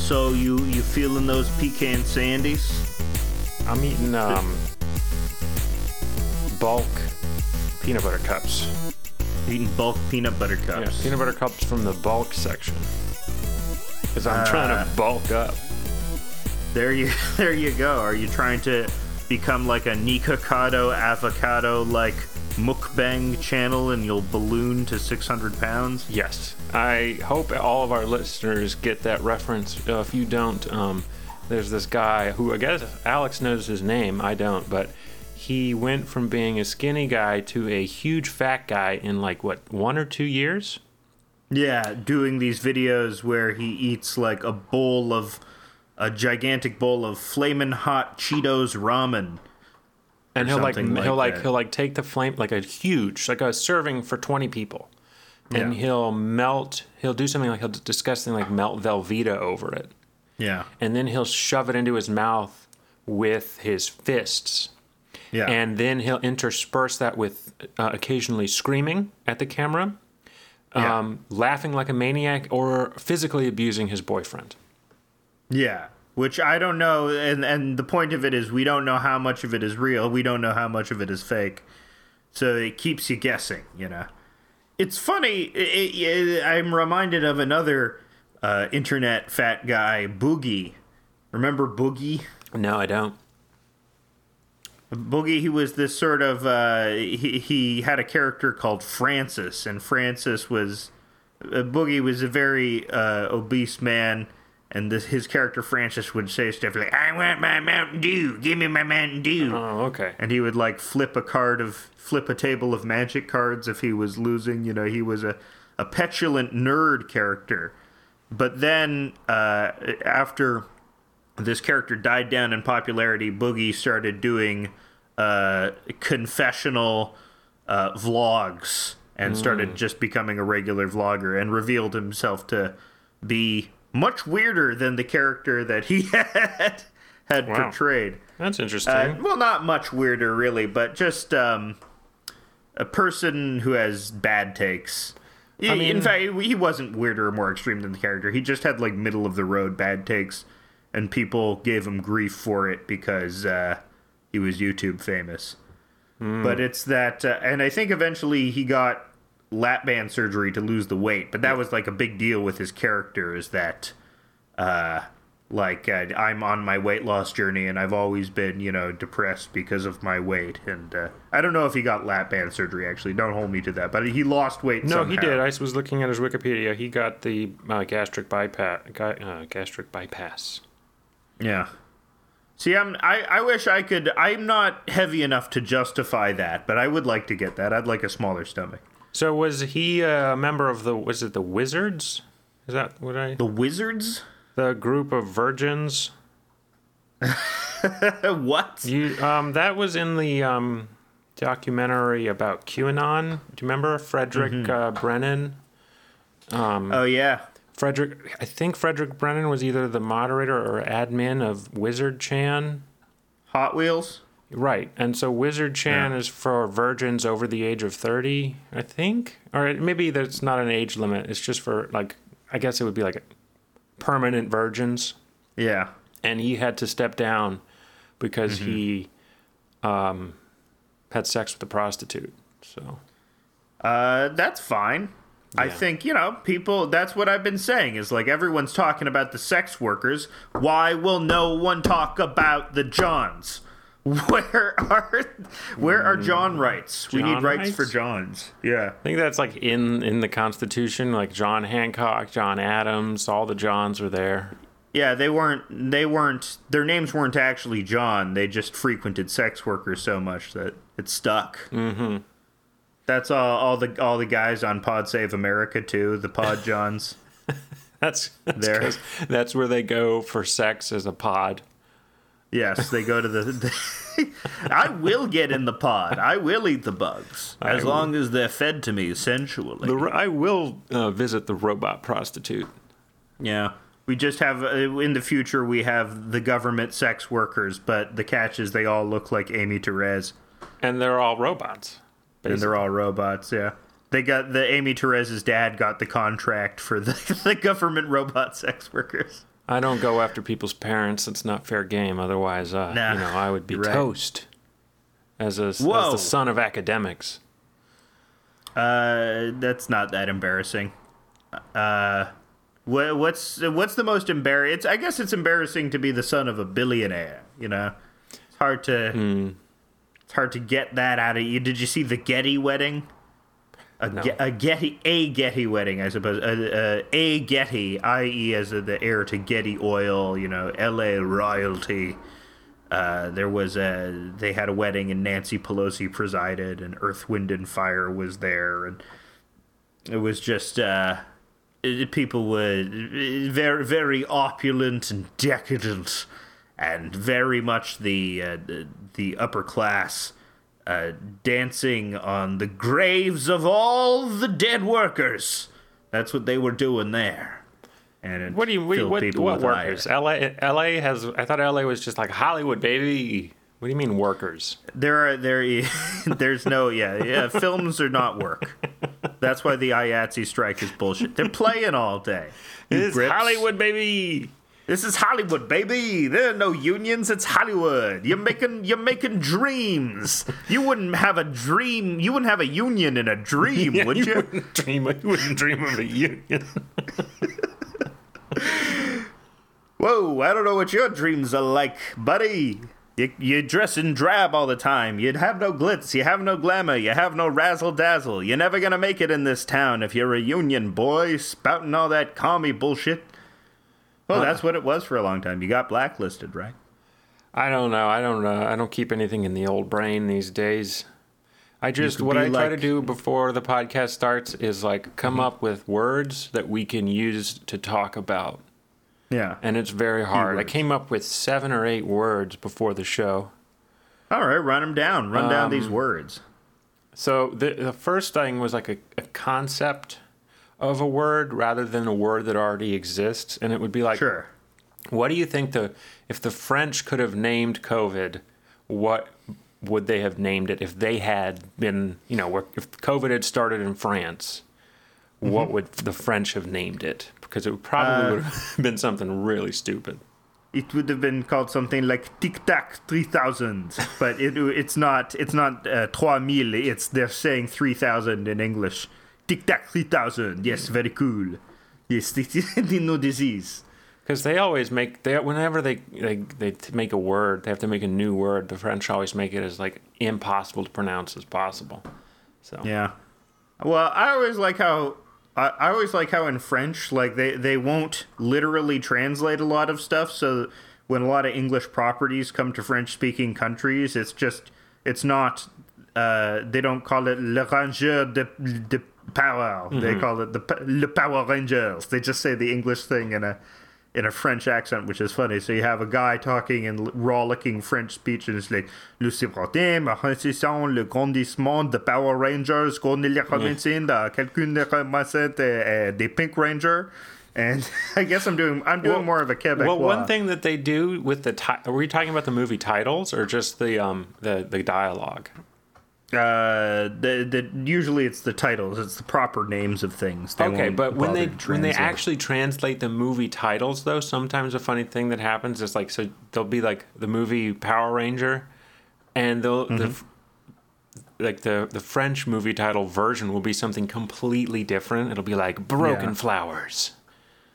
So you you feeling those pecan sandies? I'm eating um, bulk peanut butter cups. Eating bulk peanut butter Yeah, cups. peanut butter cups from the bulk section. Because I'm trying Uh, to bulk up. There you there you go. Are you trying to become like a Nikocado avocado like mukbang channel and you'll balloon to 600 pounds? Yes. I hope all of our listeners get that reference. Uh, if you don't, um, there's this guy who I guess Alex knows his name. I don't, but he went from being a skinny guy to a huge fat guy in like what one or two years. Yeah, doing these videos where he eats like a bowl of a gigantic bowl of flamin' hot Cheetos ramen. And he'll like, like he'll like that. he'll like take the flame like a huge like a serving for 20 people and Yeah. he'll melt he'll do something like he'll discuss something like melt velveeta over it Yeah. and then he'll shove it into his mouth with his fists Yeah. and then he'll intersperse that with uh, occasionally screaming at the camera Yeah. um, laughing like a maniac or physically abusing his boyfriend Yeah, which I don't know, and and the point of it is we don't know how much of it is real. We don't know how much of it is fake, so it keeps you guessing. You know, it's funny. It, it, I'm reminded of another uh, internet fat guy, Boogie. Remember Boogie? no i don't Boogie, he was this sort of uh, he he had a character called Francis, and Francis was uh, Boogie was a very uh, obese man, and this his character Francis would say stuff like "I want my Mountain Dew, give me my Mountain Dew," oh okay. And he would like flip a card of flip a table of magic cards if he was losing. You know, he was a a petulant nerd character, but then uh, after this character died down in popularity, Boogie started doing uh, confessional uh, vlogs and started just becoming a regular vlogger and revealed himself to be much weirder than the character that he had had Wow. portrayed. that's interesting Uh, well, not much weirder, really, but just um, a person who has bad takes. I mean- in fact, he wasn't weirder or more extreme than the character. He just had like middle of the road bad takes, and people gave him grief for it because uh, he was YouTube famous. But it's that, uh, and I think eventually he got lap band surgery to lose the weight. But that was like a big deal with his character. Is that uh, like uh, I'm on my weight loss journey and I've always been, you know, depressed because of my weight. And uh, I don't know if he got lap band surgery actually. Don't hold me to that, but he lost weight. No, he did. I was looking at his Wikipedia. He got the uh, gastric bypass. Uh, gastric bypass. Yeah. See, I'm. I, I wish I could. I'm not heavy enough to justify that, but I would like to get that. I'd like a smaller stomach. So was he a member of the? Was it the Wizards? Is that what I? The wizards? The group of virgins. what? You um that was in the um documentary about QAnon. Do you remember Frederick uh, Brennan? Oh yeah. Frederick, I think Frederick Brennan was either the moderator or admin of Wizard Chan. Hot Wheels. Right. And so Wizard Chan Yeah. is for virgins over the age of 30, I think. Or maybe there's not an age limit. It's just for, like, I guess it would be like permanent virgins. Yeah. And he had to step down because he um, had sex with a prostitute. So, Uh, that's fine. I think, you know, people, that's what I've been saying is like everyone's talking about the sex workers. Why will no one talk about the Johns? Where are where are John rights? we need John rights for? Johns. Yeah. I think that's like in in the Constitution, like John Hancock, John Adams, all the Johns were there. Yeah, they weren't they weren't their names weren't actually John. They just frequented sex workers so much that it stuck. Mm-hmm. That's all all the all the guys on Pod Save America too, the Pod Johns. That's, that's There. That's where they go for sex as a pod. Yes, they go to the. I will get in the pod. I will eat the bugs as I long as they're fed to me sensually. The, I will uh, visit the robot prostitute. yeah, we just have uh, in the future we have the government sex workers, but the catch is they all look like Amy Therese, And they're all robots. and they're all robots. Yeah, they got the Amy Therese's dad got the contract for the, the government robot sex workers. I don't go after people's parents. It's not fair game. Otherwise, uh, Nah, you know, I would be right. toast as a as the son of academics. Uh, that's not that embarrassing. Uh, wha- what's what's the most embarrassing? I guess it's embarrassing to be the son of a billionaire. You know, it's hard to it's hard to get that out of you. Did you see the Getty wedding? A, No. Ge- a Getty a Getty wedding, I suppose. Uh, uh, a Getty, i.e., as the heir to Getty Oil. You know, L.A. royalty. Uh, there was a they had a wedding and Nancy Pelosi presided and Earth Wind and Fire was there and it was just uh, it- people were very very opulent and decadent and very much the uh, the- the upper class uh, dancing on the graves of all the dead workers. That's what they were doing there. And What do you what, filled what, what workers? LA LA has I thought LA was just like Hollywood, baby. What do you mean workers? There are there there's no yeah yeah films are not work. That's why the IATSE strike is bullshit. They're playing all day. It's. Hollywood, baby. This is Hollywood, baby. There are no unions. It's Hollywood. You're making you're making dreams. You wouldn't have a dream. You wouldn't have a union in a dream, would you? You wouldn't dream you wouldn't dream of a union. Whoa, I don't know what your dreams are like, buddy. You, you dress in drab all the time. You'd have no glitz. You have no glamour. You have no razzle dazzle. You're never gonna make it in this town if you're a union boy spouting all that commie bullshit. Well, that's what it was for a long time. You got blacklisted, right? I don't know. I don't know. I don't keep anything in the old brain these days. I just what I try to do before the podcast starts is like come up with words that we can use to talk about. Yeah. And it's very hard. I came up with 7 or 8 words before the show. All right, run them down. Run down these Um, words. So the the first thing was like a, a concept of a word rather than a word that already exists and it would be like Sure. What do you think the if the French could have named COVID, what would they have named it if they had been, you know, if COVID had started in France? What would the French have named it? Because it probably Uh, would have been something really stupid. It would have been called something like Tic Tac 3000, but it, it's not. It's not uh, 3000. It's they're saying 3000 in English. Tic Tac 3000. Yes, very cool. Yes, no disease. Because they always make they whenever they, they they make a word, they have to make a new word. The French always make it as like impossible to pronounce as possible. So Yeah. Well, I always like how I, I always like how in French, like they they won't literally translate a lot of stuff. So when a lot of English properties come to French speaking countries, it's just it's not. Uh, they don't call it le Ranger de, de Power. They call it the le Power Rangers. They just say the English thing in a in a French accent, which is funny. So you have a guy talking in rollicking French speech, and it's like Le Récession, le grandissement de Power Rangers, qu'on les remercie de quelqu'un de remercier de- des Pink Ranger. And I guess I'm doing I'm doing Well- more of a Quebec. Well, one thing that they do with the ti- are we talking about the movie titles or just the um the the dialogue? Uh, the, the usually it's the titles, it's the proper names of things. They Okay, but when they when they actually translate the movie titles, though, sometimes a funny thing that happens is like so there'll be like the movie Power Ranger, and they'll the Mm-hmm. f like the the French movie title version will be something completely different. It'll be like Broken Yeah. Flowers.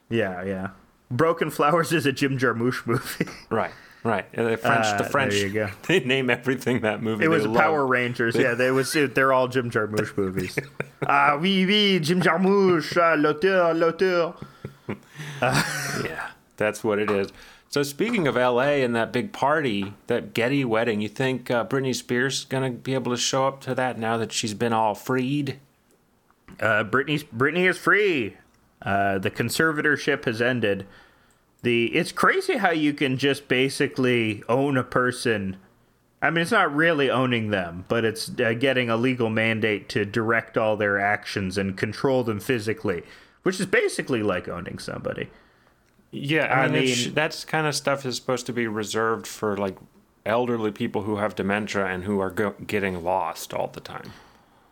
yeah, yeah. Broken Flowers is a Jim Jarmusch movie. Right, right. The French, Uh, the there French, you go. they name everything that movie. It was Power love. Rangers. Yeah, they was they're all Jim Jarmusch movies. Ah oui oui, Jim Jarmusch, ah, l'auteur, l'auteur. Yeah, that's what it is. So speaking of LA and that big party, that Getty wedding, you think uh, Britney Spears is gonna be able to show up to that now that she's been all freed? Uh, Britney's Britney is free. Uh, the conservatorship has ended. The it's crazy how you can just basically own a person. I mean, it's not really owning them, but it's uh, getting a legal mandate to direct all their actions and control them physically, which is basically like owning somebody. Yeah, I, I mean, that's kind of stuff is supposed to be reserved for like elderly people who have dementia and who are go- getting lost all the time.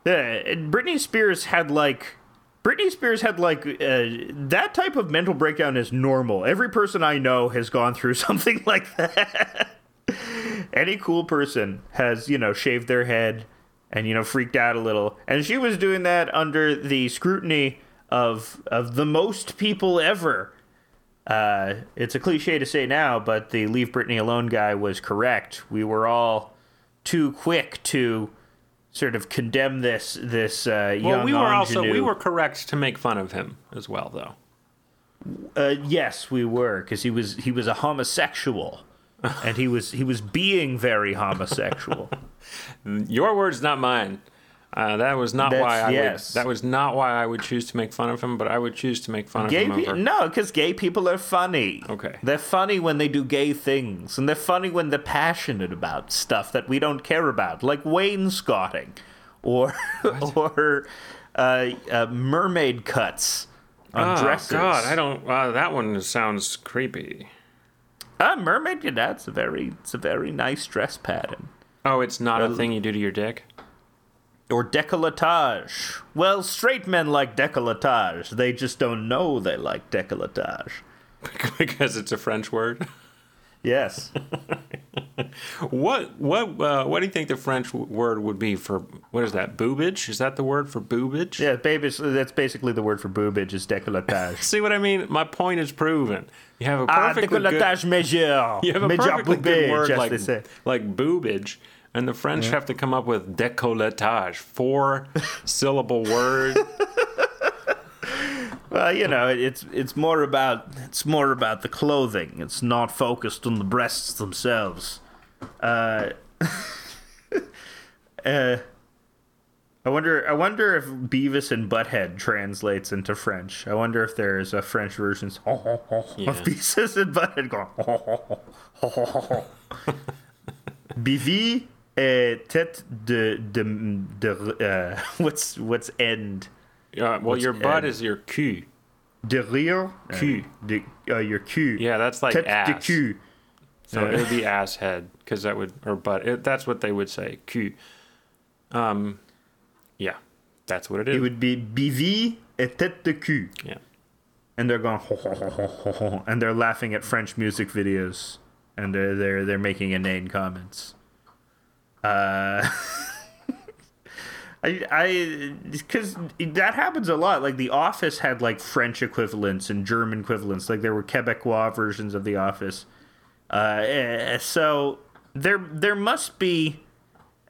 Yeah, Britney Spears had like Britney Spears had like uh, that type of mental breakdown is normal. Every person I know has gone through something like that. Any cool person has, you know, shaved their head and you know freaked out a little. And she was doing that under the scrutiny of of the most people ever. Uh, it's a cliche to say now, but the "Leave Britney Alone" guy was correct. We were all too quick to sort of condemn this this uh, young Well, we were also we were correct to make fun of him as well, though. Uh, yes, we were, because he was he was a homosexual, and he was he was being very homosexual. Your words, not mine. Uh, that was not That's- why I yes. would. That was not why I would choose to make fun of him, but I would choose to make fun gay of him people? over. No, because gay people are funny. Okay. they're funny when they do gay things, and they're funny when they're passionate about stuff that we don't care about, like wainscoting, or or uh, uh, mermaid cuts on Oh dresses. God, I don't. Uh, that one sounds creepy. Ah, mermaid. Yeah, that's a very it's a very nice dress pattern. Oh, it's not Uh, a thing you do to your dick. Or decolletage. Well, straight men like decolletage. They just don't know they like decolletage. because it's a French word. Yes. What what uh, what do you think the French word would be for what is that? Boobage? Is that the word for boobage? yeah, baby, that's basically the word for boobage is decolletage. See what I mean? My point is proven. You have a ah, perfectly good, decolletage majeur. you have a Major perfectly good word like like boobage, and the French have to come up with décolletage, four syllable word. Well, you know, it's it's more about it's more about the clothing. It's not focused on the breasts themselves. Uh, uh, I wonder. I wonder if Beavis and Butthead translates into French. I wonder if there's a French version of Beavis and Butthead going. Bivi et tête de de de. Uh, what's what's end? Uh, well, your butt Ed? is your cul. De rire. Cul. De, uh, your cul. Yeah, that's like Tête de ass. cul. So it would be ass head because that would or butt. It, that's what they would say. Cul. Um, yeah, that's what it is. It would be BV et tête de cul. yeah. And they're going ho, ho, ho, ho, ho, ho, and they're laughing at French music videos and they're they're they're making inane comments. Uh I I because that happens a lot. Like The Office had like French equivalents and German equivalents. Like there were Quebecois versions of The Office. Uh, eh, so there there must be,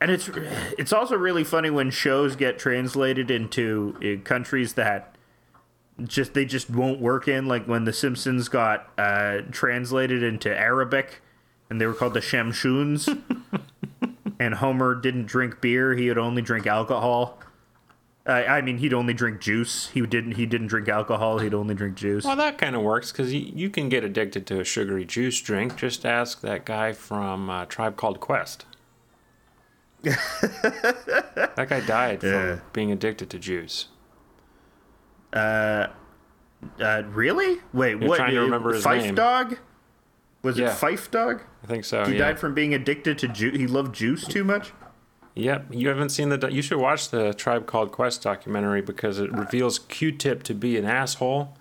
and it's it's also really funny when shows get translated into uh, countries that just they just won't work in. Like when The Simpsons got uh, translated into Arabic, and they were called the Shamshuns. and Homer didn't drink beer; he would only drink alcohol. Uh, I mean, he'd only drink juice. He didn't. He didn't drink alcohol. He'd only drink juice. Well, that kind of works because you, you can get addicted to a sugary juice drink. Just ask that guy from uh, Tribe Called Quest. that guy died from Yeah. being addicted to juice. Uh, really? Wait, You're what? trying to uh, remember his Phife name. Dawg? Was Yeah. it Phife Dawg? I think so. He yeah. died from being addicted to juice. He loved juice too much. Yep. You haven't seen the. do- You should watch the Tribe Called Quest documentary because it reveals Q-Tip to be an asshole.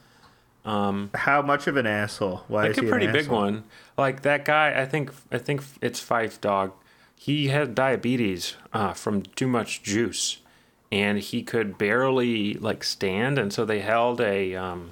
How much of an asshole? Why like a pretty big one. Like that guy, I think I think it's Phife Dawg. He had diabetes uh, from too much juice, and he could barely like stand, and so they held a um,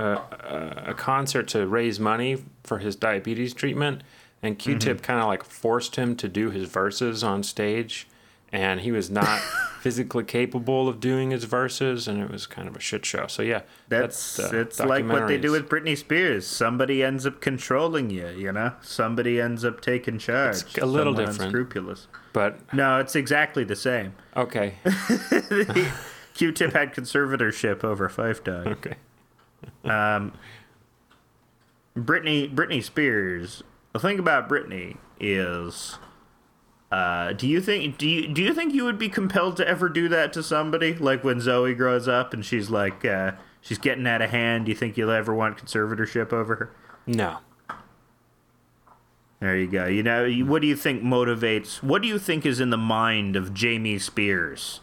a, concert to raise money for his diabetes treatment, and Q-Tip Mm-hmm. kind of like forced him to do his verses on stage, and he was not physically capable of doing his verses, and it was kind of a shit show. So yeah, That's uh, it's like what they do with Britney Spears. Somebody ends up controlling you, you know. Somebody ends up taking charge. It's a little Someone different. Unscrupulous. But No, it's exactly the same. okay, Q-Tip had conservatorship over Phife Dawg. okay. Britney Britney Spears. The thing about Britney is, uh, do you think do you do you think you would be compelled to ever do that to somebody? Like when Zoe grows up and she's like uh, she's getting out of hand. Do you think you'll ever want conservatorship over her? No. There you go. You know, what do you think motivates? What do you think is in the mind of Jamie Spears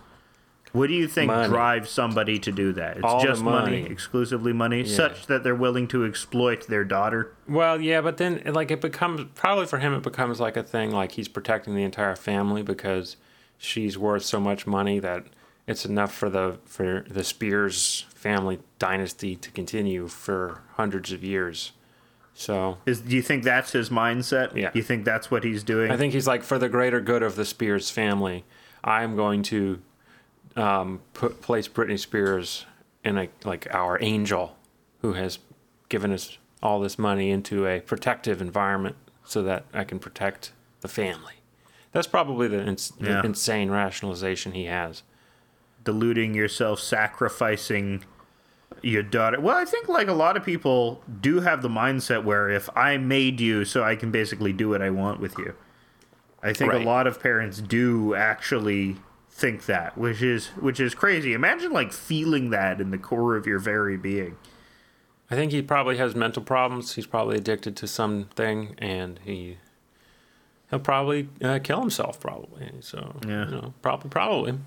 What do you think Money. drives somebody to do that? It's All just money. money. exclusively money, Yeah. such that they're willing to exploit their daughter. Well, yeah, but then like it becomes probably for him it becomes like a thing like he's protecting the entire family because she's worth so much money that it's enough for the for the Spears family dynasty to continue for hundreds of years. So Is do you think that's his mindset? Yeah. You think that's what he's doing? I think he's like for the greater good of the Spears family, I'm going to um, put place Britney Spears in a like our angel who has given us all this money into a protective environment so that I can protect the family. That's probably the, ins- the insane rationalization he has. deluding yourself, sacrificing your daughter. Well, I think like a lot of people do have the mindset where if I made you so I can basically do what I want with you. I think Right. a lot of parents do actually think that, which is which is crazy. Imagine like feeling that in the core of your very being. I think he probably has mental problems. He's probably addicted to something, and he he'll probably uh, kill himself. Probably. So Yeah. you know, probably probably.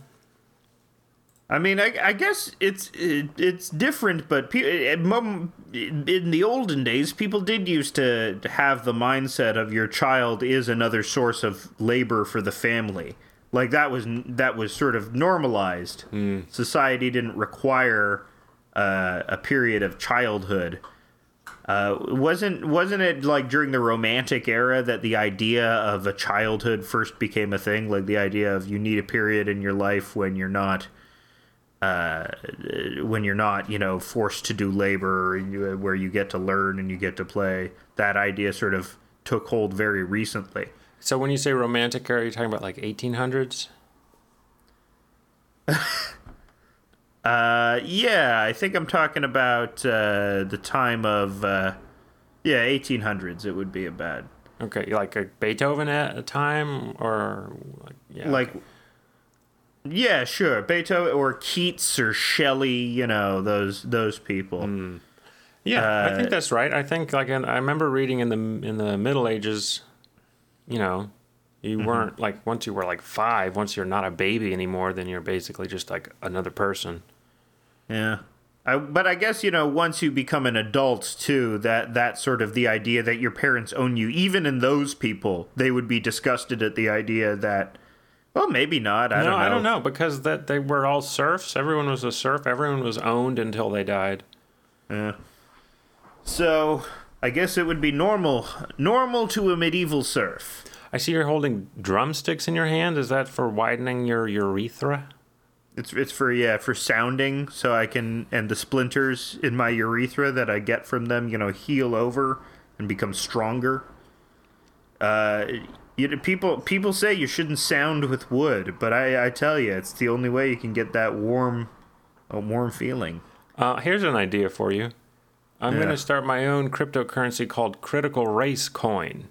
I mean, I, I guess it's it, it's different, but pe- in the olden days, people did used to have the mindset of your child is another source of labor for the family. Like that was that was sort of normalized. Society didn't require uh, a period of childhood. Uh, wasn't wasn't it like during the romantic era that the idea of a childhood first became a thing? Like the idea of you need a period in your life when you're not uh, when you're not, you know, forced to do labor, and you, where you get to learn and you get to play. That idea sort of took hold very recently. So when you say romantic era, you're talking about like 1800s? Uh, yeah, I think I'm talking about uh, the time of, uh, yeah, 1800s. It would be a bad Okay, like a Beethoven at a time, or like yeah, like. Yeah, sure, Beethoven or Keats or Shelley. You know those those people. yeah, I uh, think that's right. I think like in, I remember reading in the in the Middle Ages, you know, you Mm-hmm. weren't like once you were like five, once you're not a baby anymore, then you're basically just like another person. Yeah. I, but I guess you know once you become an adult too that that sort of the idea that your parents own you even in those people they would be disgusted at the idea that well maybe not I no, don't know I don't know because that they were all serfs. Everyone was a serf. Everyone was owned until they died. Yeah. So I guess it would be normal normal to a medieval serf. I see you're holding drumsticks in your hand. Is that for widening your urethra? It's it's for yeah for sounding so I can and the splinters in my urethra that I get from them you know heal over and become stronger. Uh, you know, people people say you shouldn't sound with wood, but I I tell you it's the only way you can get that warm, a warm feeling. Uh, here's an idea for you. I'm Yeah. going to start my own cryptocurrency called Critical Race Coin.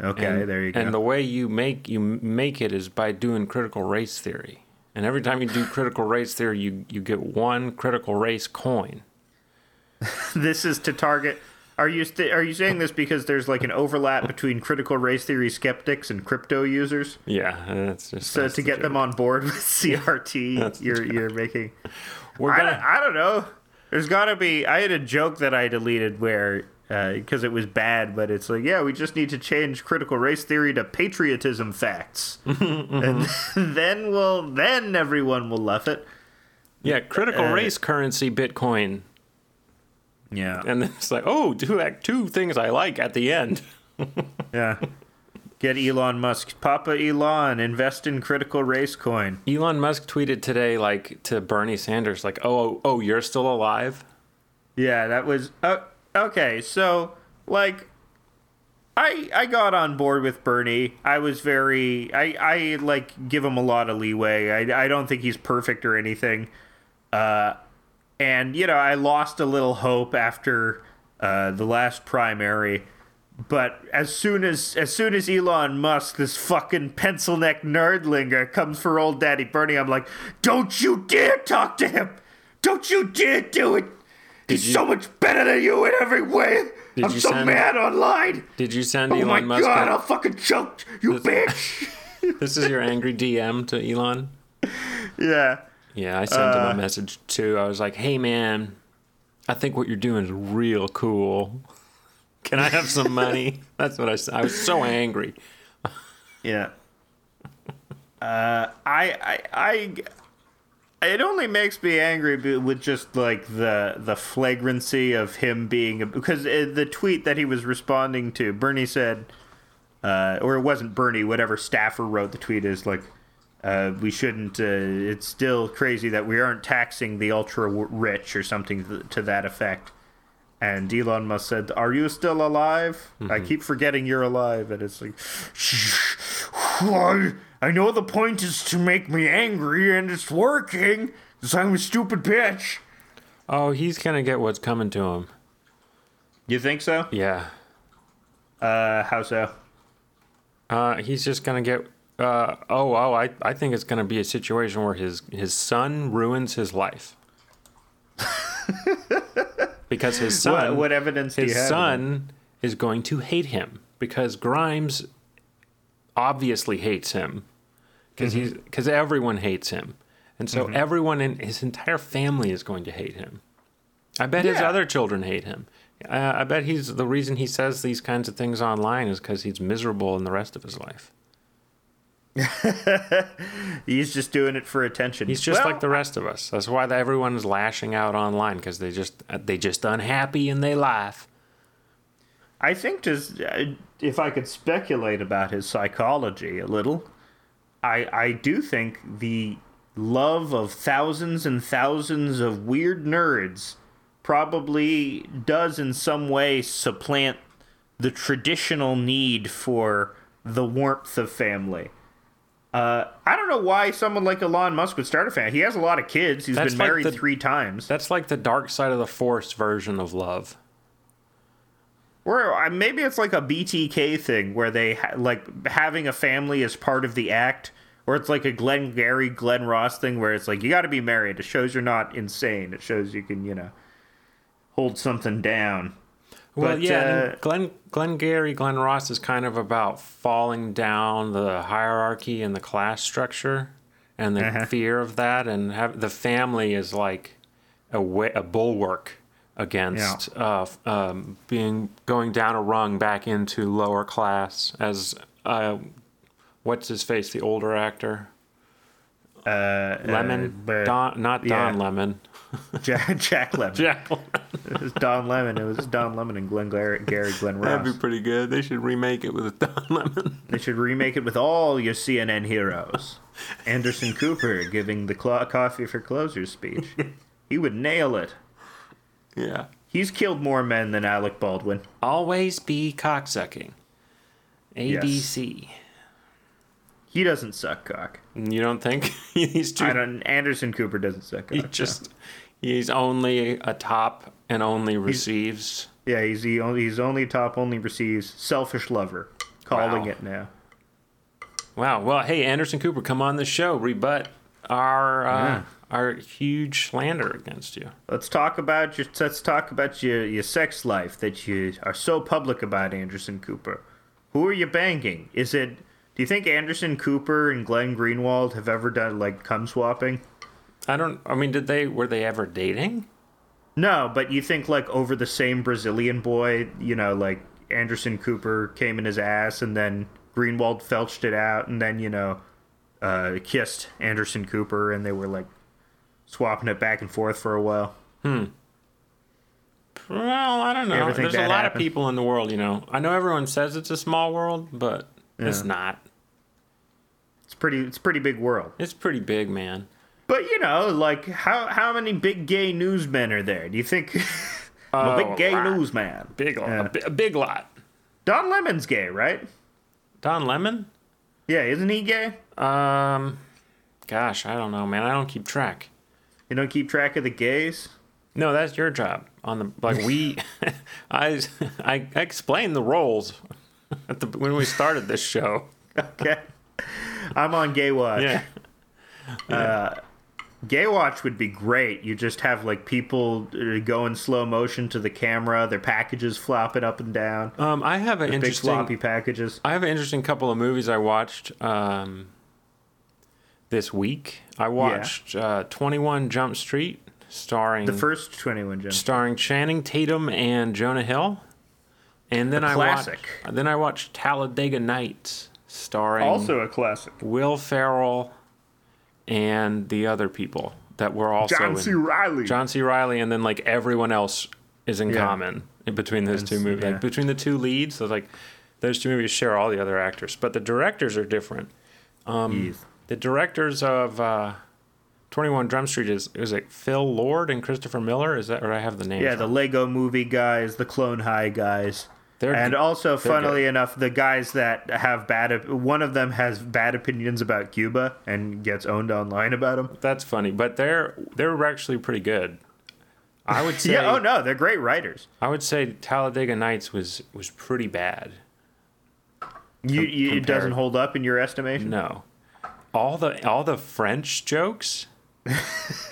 Okay, And- there you go. And the way you make you make it is by doing critical race theory. And every time you do critical race theory, you you get one critical race coin. this is to target. Are you st- are you saying this because there's like an overlap between critical race theory skeptics and crypto users? Yeah, that's just So that's to the get joke. them on board with CRT, you're you're making. We're gonna, don't, I don't know. There's got to be. I had a joke that I deleted where because it was bad, but it's like, yeah, we just need to change critical race theory to patriotism facts, and then we'll then everyone will love it. yeah, critical uh, race currency Bitcoin. Yeah, And then it's like, oh, two like, two things I like at the end. yeah. Get Elon Musk, Papa Elon, invest in critical race coin. Elon Musk tweeted today, like to Bernie Sanders, like, "Oh, oh, you're still alive." Yeah, that was uh, okay. So, like, I I got on board with Bernie. I was very I I like give him a lot of leeway. I I don't think he's perfect or anything. Uh, and you know, I lost a little hope after uh, the last primary. But as soon as as soon as Elon Musk, this fucking pencil neck nerdlinger, comes for old Daddy Bernie, I'm like, don't you dare talk to him! Don't you dare do it! He's you- so much better than you in every way. Did I'm you so send- mad online. Did you send Oh Elon my Musk? god, a- I'll fucking choke you, bitch. this is your angry DM to Elon. yeah. Yeah, I sent him a uh, message too. I was like, "Hey, man, I think what you're doing is real cool. Can I have some money?" That's what I said. I was so angry. Yeah. Uh, I, I, I, it only makes me angry with just like the the flagrancy of him being because uh, the tweet that he was responding to, Bernie said, uh, or it wasn't Bernie, whatever staffer wrote the tweet is like, uh, we shouldn't. Uh, it's still crazy that we aren't taxing the ultra rich or something to that effect. And Elon Musk said, "Are you still alive? I keep forgetting you're alive." And it's like, I, I know the point is to make me angry, and it's working. Cause I'm a stupid bitch. Oh, he's gonna get what's coming to him. You think so? Yeah. Uh, how so? Uh, he's just gonna get. Uh, oh, oh, I, I think it's gonna be a situation where his his son ruins his life. because his son, What, what evidence his son is going to hate him because Grimes obviously hates him because Mm-hmm. he's because everyone hates him, and so everyone in his entire family is going to hate him. I bet his other children hate him. Uh, I bet he's the reason he says these kinds of things online is because he's miserable in the rest of his life. He's just doing it for attention. He's just Well, like the rest of us. That's why everyone is lashing out online because they just they just unhappy in their life. I think just uh, if I could speculate about his psychology a little, I I do think the love of thousands and thousands of weird nerds probably does in some way supplant the traditional need for the warmth of family. Uh, I don't know why someone like Elon Musk would start a family. He has a lot of kids. He's That's been like married the- three times. That's like the dark side of the force version of love. Or uh, maybe it's like a BTK thing where they ha- like having a family is part of the act, or it's like a Glenn Gary, Glen Ross thing where it's like you got to be married. It shows you're not insane. It shows you can, you know, hold something down. Well, But, yeah, uh, Glenn Glenn Gary, Glen Ross is kind of about falling down the hierarchy and the class structure and the Uh-huh. fear of that, and have the family is like a wa- a bulwark against uh, um, being going down a rung back into lower class. As uh, what's his face, the older actor, Uh, Lemon, uh, but Don, not Don yeah. Lemon, Jack, Jack Lemmon. Jack. It was Don Lemon. It was Don Lemon and Glengarry, Gary Glenn That'd be pretty good. They should remake it with Don Lemon. They should remake it with all your CNN heroes. Anderson Cooper giving the clo- coffee for closers speech. He would nail it. yeah. He's killed more men than Alec Baldwin. Always be cocksucking. ABC. He doesn't suck cock. You don't think he's too? I don't. Anderson Cooper doesn't suck cock. he just he's only a top and only receives. yeah, he's the only. He's only a top. Only receives selfish lover. Calling Wow. it now. Wow. Well, hey, Anderson Cooper, come on the show, rebut our uh, Yeah. our huge slander against you. Let's talk about your. Let's talk about your your sex life that you are so public about, Anderson Cooper. Who are you banging? Is it? Do you think Anderson Cooper and Glenn Greenwald have ever done like cum swapping? I don't. I mean, did they? Were they ever dating? No, but you think like over the same Brazilian boy, you know, like Anderson Cooper came in his ass and then Greenwald felched it out and then, you know, uh, kissed Anderson Cooper and they were like swapping it back and forth for a while. Hmm. Well, I don't know. There's a lot happened? of people in the world, you know. I know everyone says it's a small world, but it's not. It's pretty it's pretty big world. It's pretty big, man. But you know, like how how many big gay newsmen are there? Do you think I'm a Oh, big gay lot. newsman? Big, Yeah. a, big lot. Don Lemon's gay, right? Don Lemon? Yeah, isn't he gay? Um, gosh, I don't know, man. I don't keep track. You don't keep track of the gays? No, that's your job. On the like we, I I explained the roles at the when we started this show. Okay. I'm on Gay Watch. Yeah, Gay Watch would be great. You just have like people uh, go in slow motion to the camera, their packages flopping up and down, um, I have an big interesting. floppy packages. I have an interesting couple of movies I watched. Um, this week. I watched uh, 21 Jump Street, starring The first 21 Jump. starring Channing Tatum and Jonah Hill. And then I classic. watched then I watched Talladega Nights, starring Also a classic. Will Ferrell and the other people that were also John in C. Reilly. John C. Reilly, and then like everyone else is in Yeah. common in between those two movies. yeah. Like between the two leads, so like those two movies share all the other actors, but the directors are different. Yes. The directors of uh, Twenty One Drum Street is is it Phil Lord and Christopher Miller? Is that or I have the name? Yeah, the Lego movie guys, the Clone High guys. They're and also, funnily good. enough, the guys that have bad, one of them has bad opinions about Cuba and gets owned online about them. that's funny, but they're they're actually pretty good. I would say. Yeah. Oh no, they're great writers. I would say Talladega Nights was was pretty bad. You, you it doesn't hold up in your estimation. No, all the all the French jokes.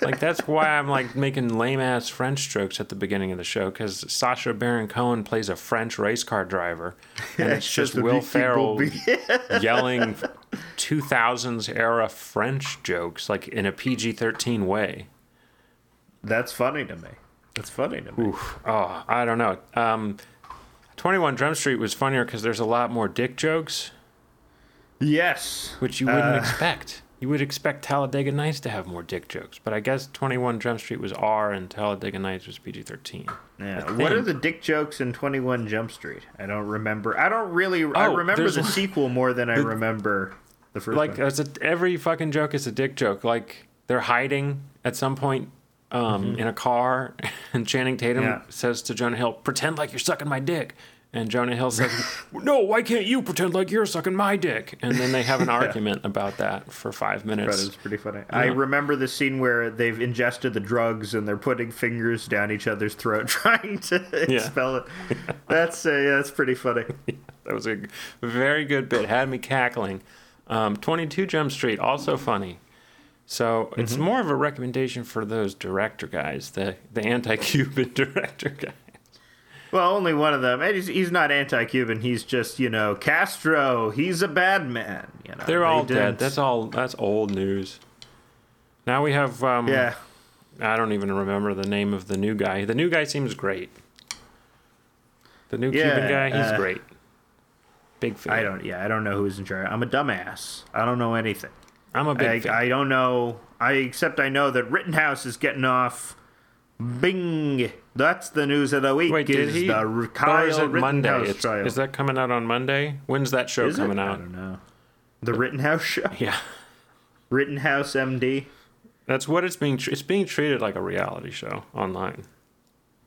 Like that's why I'm like making lame ass French jokes at the beginning of the show because Sacha Baron Cohen plays a French race car driver, and it's just Will Ferrell yelling 2000s era French jokes like in a PG-13 way. That's funny to me. That's funny to me. Oof. Oh, I don't know. Um, 21 Drum Street was funnier because there's a lot more dick jokes, Yes. which you wouldn't Uh, expect. You would expect Talladega Nights to have more dick jokes, but I guess 21 Jump Street was R and Talladega Nights was PG-13. Yeah. What are the dick jokes in Twenty One Jump Street? I don't remember. I don't really. I Oh, remember there's the one- sequel more than I remember the first Like one. a, every fucking joke is a dick joke. Like they're hiding at some point um, in a car, and Channing Tatum Mm-hmm. Yeah. says to Jonah Hill, "Pretend like you're sucking my dick." And Jonah Hill says, "No, why can't you pretend like you're sucking my dick?" And then they have an argument about that for five minutes. That is pretty funny. I remember the scene where they've ingested the drugs and they're putting fingers down each other's throat trying to Yeah. expel it. That's uh, yeah, that's pretty funny. That was a very good bit. Had me cackling. Um, 22 Jump Street, also funny. So Mm-hmm. it's more of a recommendation for those director guys, the the anti-Cuban director guy. Well, only one of them. And he's, he's not anti-Cuban. He's just you know Castro. He's a bad man. You know They're They all didn't- dead. That's all. That's old news. Now we have. Um, yeah. I don't even remember the name of the new guy. The new guy seems great. The new Yeah, Cuban guy, he's uh, great. Big fan. I don't. Yeah, I don't know who's in charge. I'm a dumbass. I don't know anything. I'm a big I. I don't know. I except I know that Rittenhouse is getting off. Bing. That's the news of the week. Wait, did is he? The Kyle is it Monday? Trial. Is that coming out on Monday? When's that show Is it? coming I out? don't know. The Rittenhouse show. Yeah, Rittenhouse MD. that's what it's being. Tr- it's being treated like a reality show online.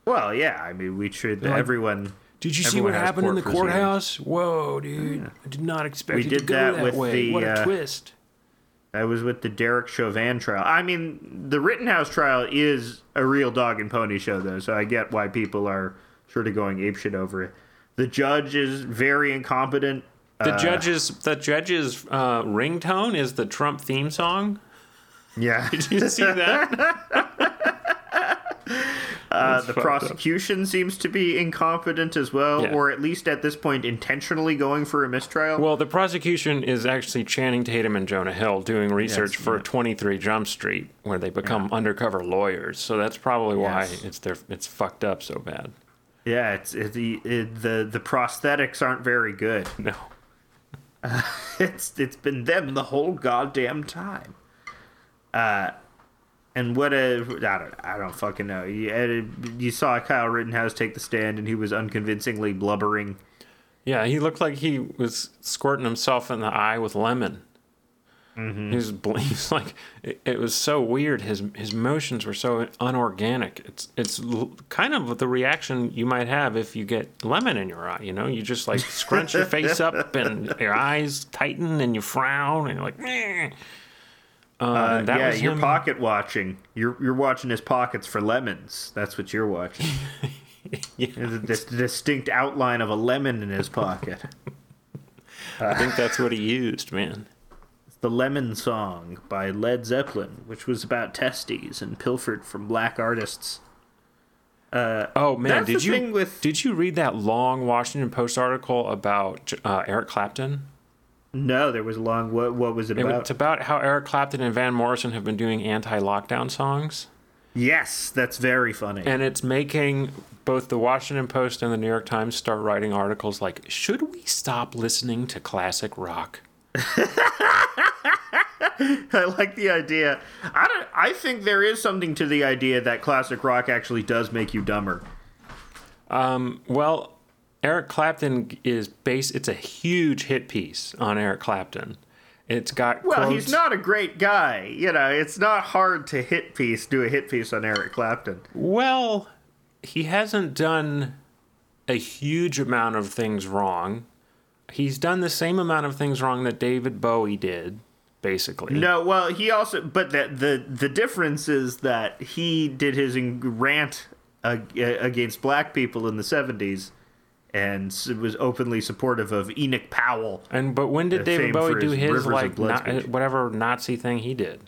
Well, yeah. I mean, we treat like- everyone. Did you see what happened in the courthouse? Whoa, dude! I did not expect We it did that that, with way. the, what a uh, twist! I was with the Derek Chauvin trial. I mean, the Rittenhouse trial is a real dog and pony show, though, so I get why people are sort of going apeshit over it. The judge is very incompetent. The uh, judge's the judge's uh, ringtone is the Trump theme song. Yeah. Did you see that? Uh, the fucked up. prosecution seems to be incompetent as well, Yeah. or at least at this point intentionally going for a mistrial. Well, the prosecution is actually Channing Tatum and Jonah Hill doing research Yes, for yeah. 23 Jump Street, where they become undercover lawyers. So that's probably why Yes. it's their it's fucked up so bad. yeah, it's it, the it, the the prosthetics aren't very good. No. It's it's been them the whole goddamn time. Uh, and what a I don't I don't fucking know. You, you saw Kyle Rittenhouse take the stand, and he was unconvincingly blubbering. Yeah, he looked like he was squirting himself in the eye with lemon. Mm-hmm. He was, he was like, it, it was so weird. His his motions were so unorganic. It's it's kind of the reaction you might have if you get lemon in your eye. You know, you just like scrunch your face up and your eyes tighten and you frown and you're like, "Meh." Uh, Uh, yeah, was you're him. pocket watching. You're you're watching his pockets for lemons. That's what you're watching. Yeah, There's this distinct outline of a lemon in his pocket. I think that's what he used, man. the Lemon Song by Led Zeppelin, which was about testes and pilfered from black artists. Oh man, did you with- did you read that long Washington Post article about uh, Eric Clapton? No, there was a long. What what was it It- about? It's about how Eric Clapton and Van Morrison have been doing anti-lockdown songs, yes, that's very funny. and it's making both the Washington Post and the New York Times start writing articles like, "Should we stop listening to classic rock?" I like the idea. I don't. I think there is something to the idea that classic rock actually does make you dumber. Um, well, Eric Clapton is base. It's a huge hit piece on Eric Clapton. It's got Well, quotes. he's not a great guy. You know, it's not hard to hit piece do a hit piece on Eric Clapton. Well, he hasn't done a huge amount of things wrong. He's done the same amount of things wrong that David Bowie did, basically. No, well, he also, but the the the difference is that he did his rant against black people in the '70s, and was openly supportive of Enoch Powell. And but when did Uh, David Bowie do his his like na- whatever Nazi thing he did?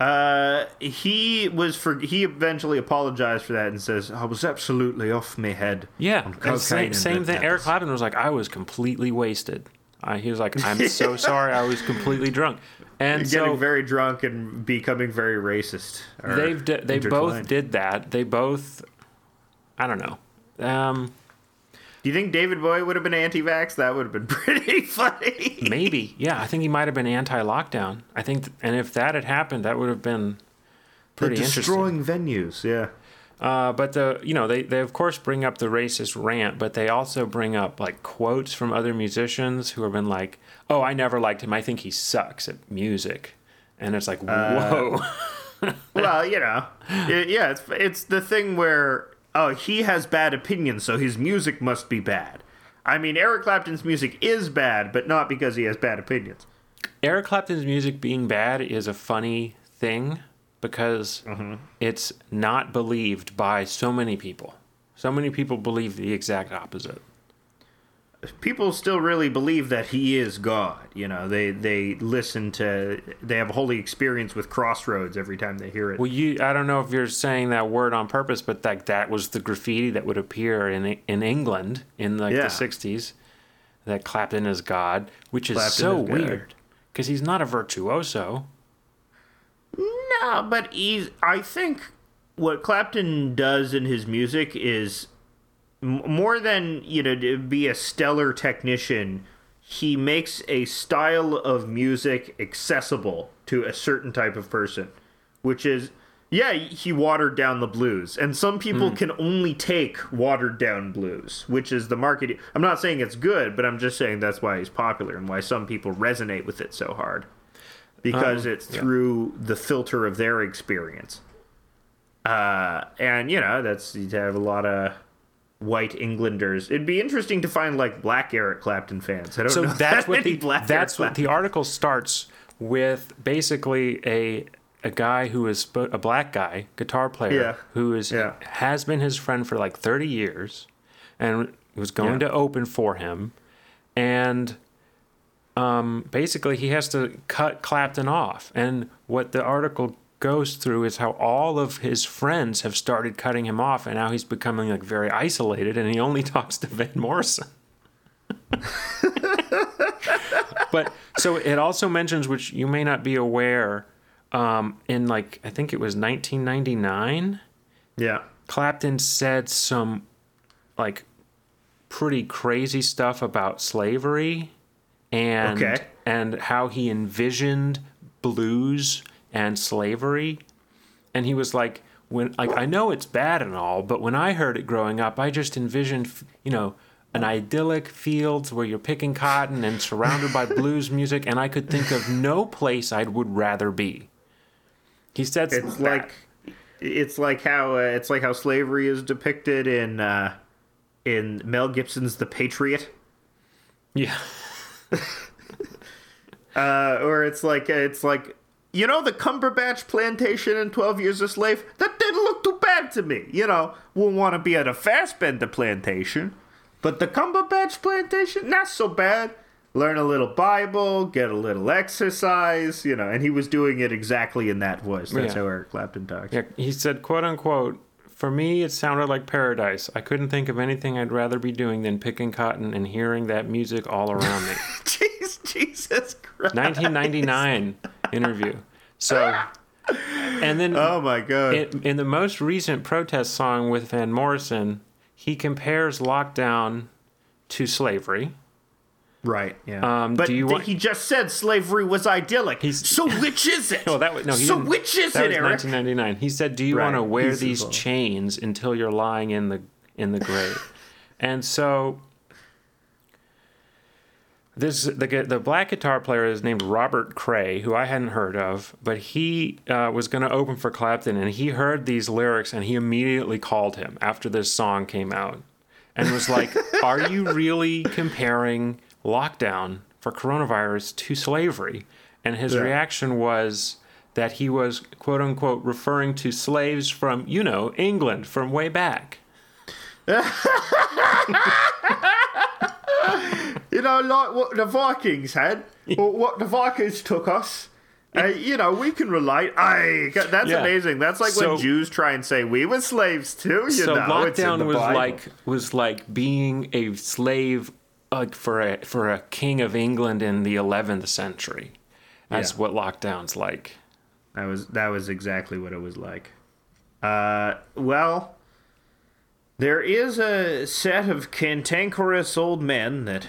Uh, he was for he eventually apologized for that and says, "I was absolutely off my head." Yeah, same, same thing. Eric. Clapton was like, I was completely wasted. Uh, he was like, I'm so sorry, I was completely drunk. And Getting so very drunk and becoming very racist. they've d- they both did that. They both, I don't know. Um, Do you think David Bowie would have been anti-vax? That would have been pretty funny. maybe, yeah. I think he might have been anti-lockdown. I think, th- and if that had happened, that would have been pretty interesting. destroying venues. Yeah. Uh, but the you know they they of course bring up the racist rant, but they also bring up like quotes from other musicians who have been like, "Oh, I never liked him. I think he sucks at music," and it's like, whoa. well, you know, it, yeah, it's it's the thing where oh he has bad opinions, so his music must be bad. I mean, Eric Clapton's music is bad, but not because he has bad opinions. Eric Clapton's music being bad is a funny thing because mm-hmm. it's not believed by so many people. So many people believe the exact opposite. People still really believe that he is God. You know, they they listen to they have a holy experience with Crossroads every time they hear it. Well, you I don't know if you're saying that word on purpose, but like that was the graffiti that would appear in in England in like Yeah. the 60s that Clapton is God, which is Clapton so is weird because he's not a virtuoso. No, but he's. I think what Clapton does in his music is more than you know to be a stellar technician. He makes a style of music accessible to a certain type of person, which is. Yeah, he watered down the blues, and some people can only take watered down blues, which is the market. I'm not saying it's good, but I'm just saying that's why he's popular and why some people resonate with it so hard because it's through the filter of their experience. Uh, and you know, that's you have a lot of white Englanders. It'd be interesting to find like black Eric Clapton fans. I don't So know that's that what the black that's Eric what the article starts with. Basically, a a guy who is a black guy, guitar player, Yeah. who is Yeah. has been his friend for like thirty years, and was going Yeah. to open for him, and um, basically he has to cut Clapton off. And what the article goes through is how all of his friends have started cutting him off, and now he's becoming like very isolated, and he only talks to Van Morrison. but so it also mentions, which you may not be aware, um, in like I think it was 1999, Yeah. Clapton said some like pretty crazy stuff about slavery and Okay. and how he envisioned blues and slavery and he was like when like I know it's bad and all but when I heard it growing up I just envisioned you know an idyllic fields where you're picking cotton and surrounded by blues music and I could think of no place I would rather be he said It's that. like it's like how uh, it's like how slavery is depicted in uh, in Mel Gibson's The Patriot. yeah Uh, or it's like it's like you know the Cumberbatch plantation in Twelve Years a Slave. That didn't look too bad to me. You know, wouldn't want to be at a Fassbender plantation, but the Cumberbatch plantation not so bad. Learn a little Bible, get a little exercise, you know. And he was doing it exactly in that voice. That's Yeah. how Eric Clapton talks. Yeah, he said, quote unquote, for me, it sounded like paradise. I couldn't think of anything I'd rather be doing than picking cotton and hearing that music all around me. Jeez, Jesus Christ. 1999 interview. So, and then Oh my god. in, in the most recent protest song with Van Morrison, he compares lockdown to slavery. right. Yeah. Um, but do you want- he just said slavery was idyllic. He's- so which is it? Well, that was no. He so which is that it, was Eric? 1999. He said, "Do you Right, want to wear he's these involved. chains until you're lying in the in the grave?" and so this the the black guitar player is named Robert Cray, who I hadn't heard of, but he uh, was going to open for Clapton, and he heard these lyrics, and he immediately called him after this song came out, and was like, "Are you really comparing lockdown for coronavirus to slavery?" And his Yeah. reaction was that he was quote unquote referring to slaves from you know England from way back. You know, like what the Vikings had, or what the Vikings took us. Uh, you know, we can relate. Aye, that's Yeah. amazing. That's like So- when Jews try and say we were slaves too. You so know, lockdown was Bible. like was like being a slave like for a for a king of England in the 11th century. That's Yeah. what lockdown's like. That was that was exactly what it was like. Uh, well, there is a set of cantankerous old men that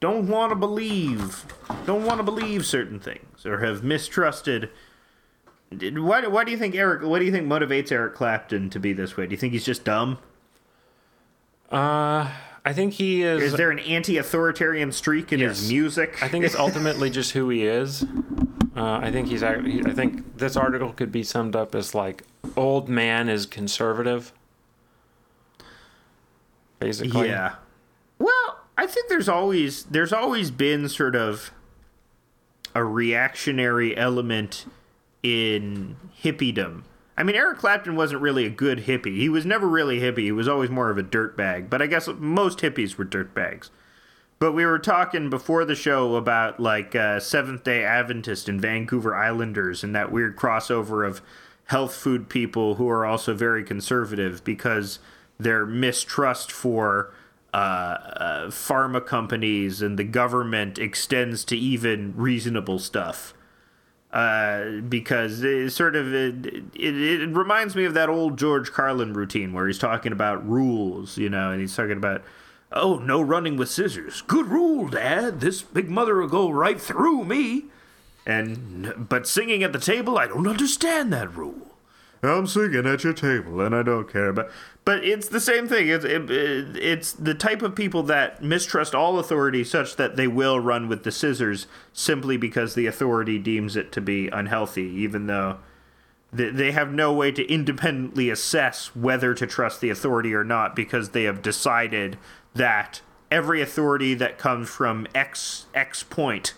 don't want to believe, don't want to believe certain things, or have mistrusted. Why, why do you think Eric? What do you think motivates Eric Clapton to be this way? Do you think he's just dumb? Uh, I think he is. Is there an anti-authoritarian streak in Yes. his music? I think it's ultimately just who he is. Uh, I think he's. I think this article could be summed up as like old man is conservative. Basically, Yeah. I think there's always there's always been sort of a reactionary element in hippiedom. I mean, Eric Clapton wasn't really a good hippie. He was never really hippie. He was always more of a dirtbag. But I guess most hippies were dirtbags. But we were talking before the show about like uh, Seventh Day Adventist and Vancouver Islanders and that weird crossover of health food people who are also very conservative because their mistrust for uh, uh, pharma companies and the government extends to even reasonable stuff. Uh, because it sort of it, it, it reminds me of that old George Carlin routine where he's talking about rules, you know, and he's talking about Oh, no running with scissors. Good rule, Dad. This big mother will go right through me. And but singing at the table, I don't understand that rule. I'm singing at your table, and I don't care. But but it's the same thing. It's it, it- it's the type of people that mistrust all authority, such that they will run with the scissors simply because the authority deems it to be unhealthy, even though they they have no way to independently assess whether to trust the authority or not because they have decided that every authority that comes from X X point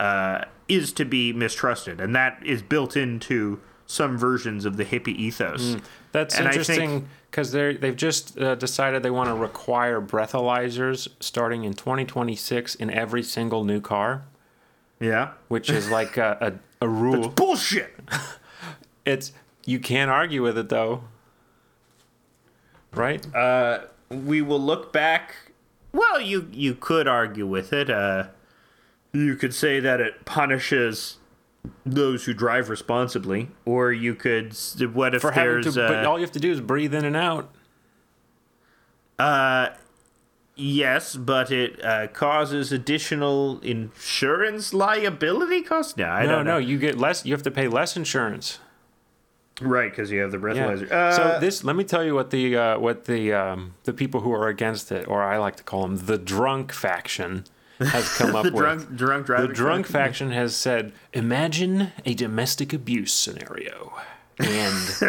uh, is to be mistrusted, and that is built into some versions of the hippie ethos. That's And interesting because they they've just uh, decided they want to require breathalyzers starting in 2026 in every single new car, Yeah, which is like a, a, a rule. It's bullshit. It's you can't argue with it though, right? Uh, we will look back. Well, you you could argue with it. Uh, you could say that it punishes those who drive responsibly, or you could. What if For having there's? to, but uh, all you have to do is breathe in and out. uh, yes, but it uh, causes additional insurance liability costs. No, I No, don't no, know. you get less. You have to pay less insurance. Right, because you have the Yeah. breathalyzer. Uh, so this, let me tell you what the uh, what the um, the people who are against it, or I like to call them the drunk faction, has come up the with. drunk drunk driving. The drunk faction. faction has said, imagine a domestic abuse scenario. And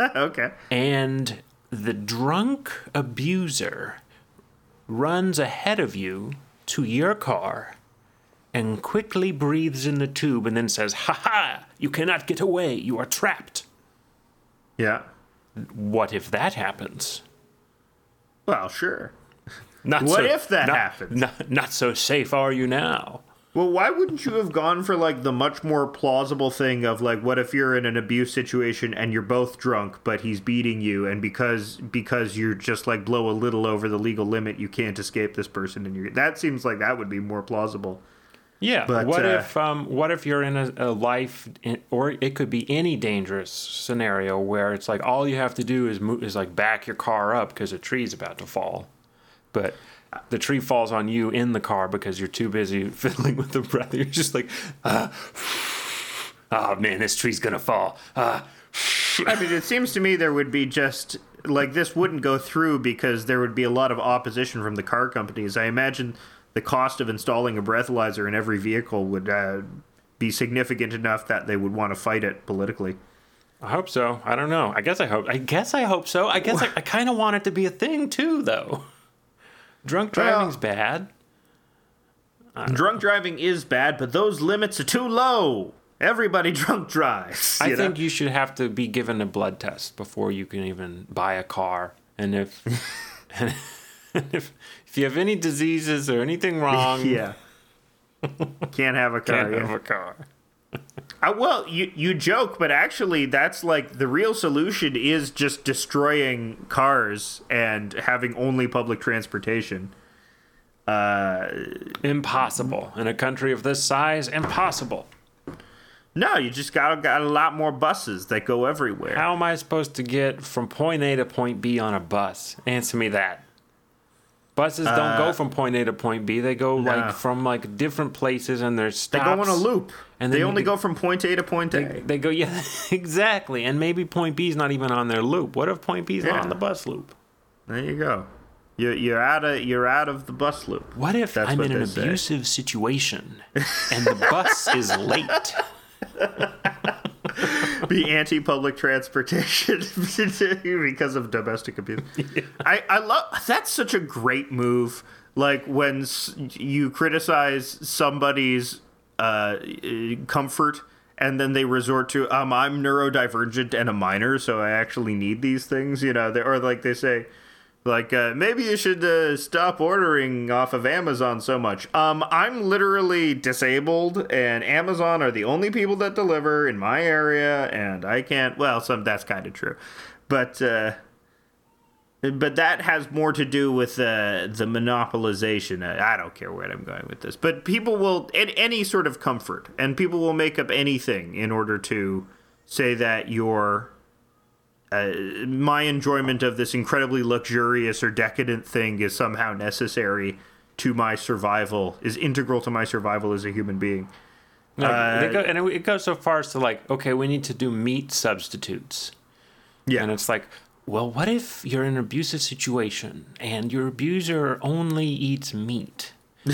okay. and the drunk abuser runs ahead of you to your car and quickly breathes in the tube and then says, "Ha ha, you cannot get away. You are trapped." Yeah. What if that happens? Well, sure. Not What so- if that not- happens? Not, not so safe are you now? Well, why wouldn't you have gone for like the much more plausible thing of like what if you're in an abuse situation and you're both drunk but he's beating you and because because you're just like blow a little over the legal limit you can't escape this person and you that seems like that would be more plausible. Yeah. But, what uh, if um, what if you're in a, a life, in, or it could be any dangerous scenario where it's like all you have to do is move, is like back your car up because a tree's about to fall, but the tree falls on you in the car because you're too busy fiddling with the breath. You're just like, ah, oh man, this tree's gonna fall. Ah. I mean, it seems to me there would be just like this wouldn't go through because there would be a lot of opposition from the car companies. I imagine the cost of installing a breathalyzer in every vehicle would uh, be significant enough that they would want to fight it politically. I hope so. I don't know. I guess I hope. I guess I hope so. I guess I, I kind of want it to be a thing too, though. Drunk driving's Well- bad. Drunk driving is bad, but those limits are too low. Everybody drunk drives. I know? think you should have to be given a blood test before you can even buy a car. And if and if if you have any diseases or anything wrong, yeah. Can't have a car. can't yeah. have a car. Uh, well, you you joke, but actually, that's like the real solution is just destroying cars and having only public transportation. Uh, Impossible in a country of this size. Impossible. no, you just got got a lot more buses that go everywhere. How am I supposed to get from point A to point B on a bus? Answer me that. Buses don't go from point A to point B. They go Uh, like from like different places, and there's They stops. go on a loop, and they only go from point A to point A. They go, yeah, exactly. And maybe point B is not even on their loop. What if point B is not Yeah. on the bus loop? There you go. You're you're out of you're out of the bus loop. What if That's I'm what in an say. abusive situation and the bus is late? the anti-public transportation because of domestic abuse. I, I love that's such a great move. Like when s- you criticize somebody's uh, comfort and then they resort to um I'm neurodivergent and a minor, so I actually need these things. You know, they, or like they say. Like uh, maybe you should uh, stop ordering off of Amazon so much. Um, I'm literally disabled, and Amazon are the only people that deliver in my area, and I can't. Well, some that's kind of true, but uh, but that has more to do with uh, the monopolization. Uh, I don't care where I'm going with this, but people will any sort of comfort, and people will make up anything in order to say that you're uh, my enjoyment of this incredibly luxurious or decadent thing is somehow necessary to my survival, is integral to my survival as a human being. No, Uh, go, and it, it goes so far as to like, okay, we need to do meat substitutes. Yeah. And it's like, well, what if you're in an abusive situation and your abuser only eats meat?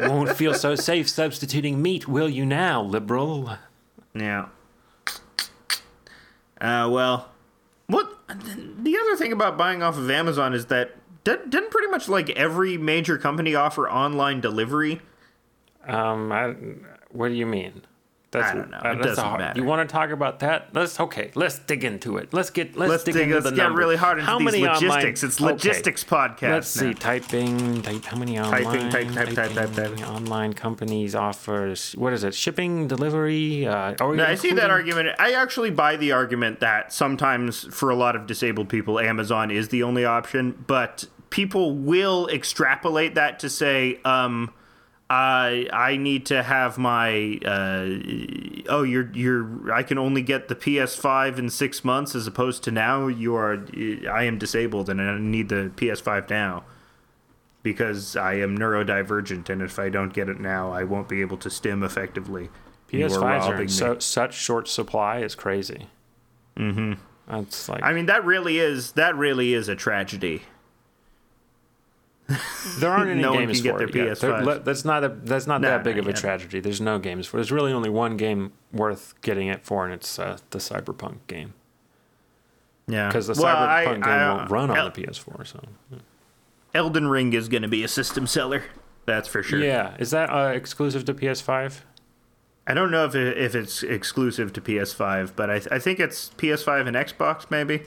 Won't feel so safe substituting meat, will you now, liberal? Yeah. Uh, well, what the other thing about buying off of Amazon is that didn't pretty much like every major company offer online delivery? Um, I, what do you mean? That's, I don't know. uh, It doesn't hard- matter. You want to talk about that? Let's okay. Let's dig into it. Let's get let's, Let's dig, dig, into let's the get numbers. really hard into how these many logistics. Online, It's okay. logistics podcast. Let's now. see. Typing. Type. How many online? Typing, type, type, type, type, type. Online companies offer. What is it? Shipping, delivery. Uh, No, I see that argument. I actually buy the argument that sometimes for a lot of disabled people, Amazon is the only option, but people will extrapolate that to say, um, I I need to have my uh, oh you're you're I can only get the PS5 in six months as opposed to now you are I am disabled and I need the PS5 now because I am neurodivergent and if I don't get it now I won't be able to stim effectively. PS5s are in so, such short supply is crazy. Mm-hmm. That's like I mean, that really is that really is a tragedy. There aren't any no one games can get for their it yet. There- PS5s. le- That's not a that's not No, that big not of a tragedy. There's no games for. There's really only one game worth getting it for, and it's uh, the Cyberpunk game Yeah, because the Well, I- Cyberpunk game I- won't run on El- the PS4. So Elden Ring is going to be a system seller. That's for sure. yeah, is that uh, exclusive to PS5? I don't know if it, if it's exclusive to PS5, but I, I think it's PS5 and Xbox maybe.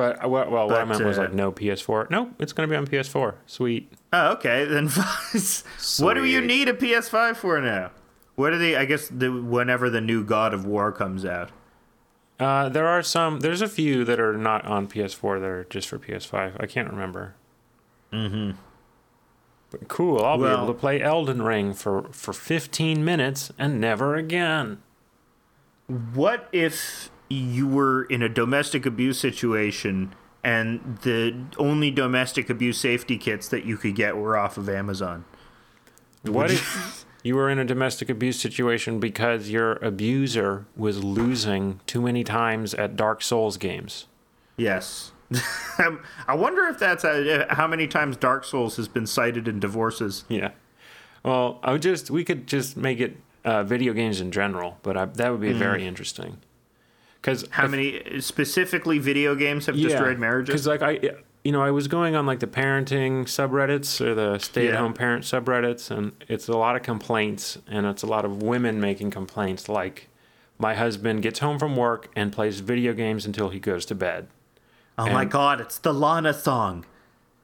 But uh, well, well what I But, meant was uh, like no PS4. No, it's going to be on PS4. Sweet. Oh, okay. Then what do you need a PS5 for now? What are they? I guess the whenever the new God of War comes out. Uh, there are some. There's a few that are not on PS4 that are just for PS5. I can't remember. Mm-hmm. But cool. I'll be able to play Elden Ring for for 15 minutes and never again. What if you were in a domestic abuse situation and the only domestic abuse safety kits that you could get were off of Amazon? What if you were in a domestic abuse situation because your abuser was losing too many times at Dark Souls games? Yes. Um, I wonder if that's uh, how many times Dark Souls has been cited in divorces. Yeah. Well, I would just we could just make it uh, video games in general, but I, that would be very interesting. Because How many specifically video games have destroyed marriages? Because like I, you know, I was going on like the parenting subreddits or the stay-at-home parent subreddits, and it's a lot of complaints, and it's a lot of women making complaints like, my husband gets home from work and plays video games until he goes to bed. Oh my god, it's the Lana song.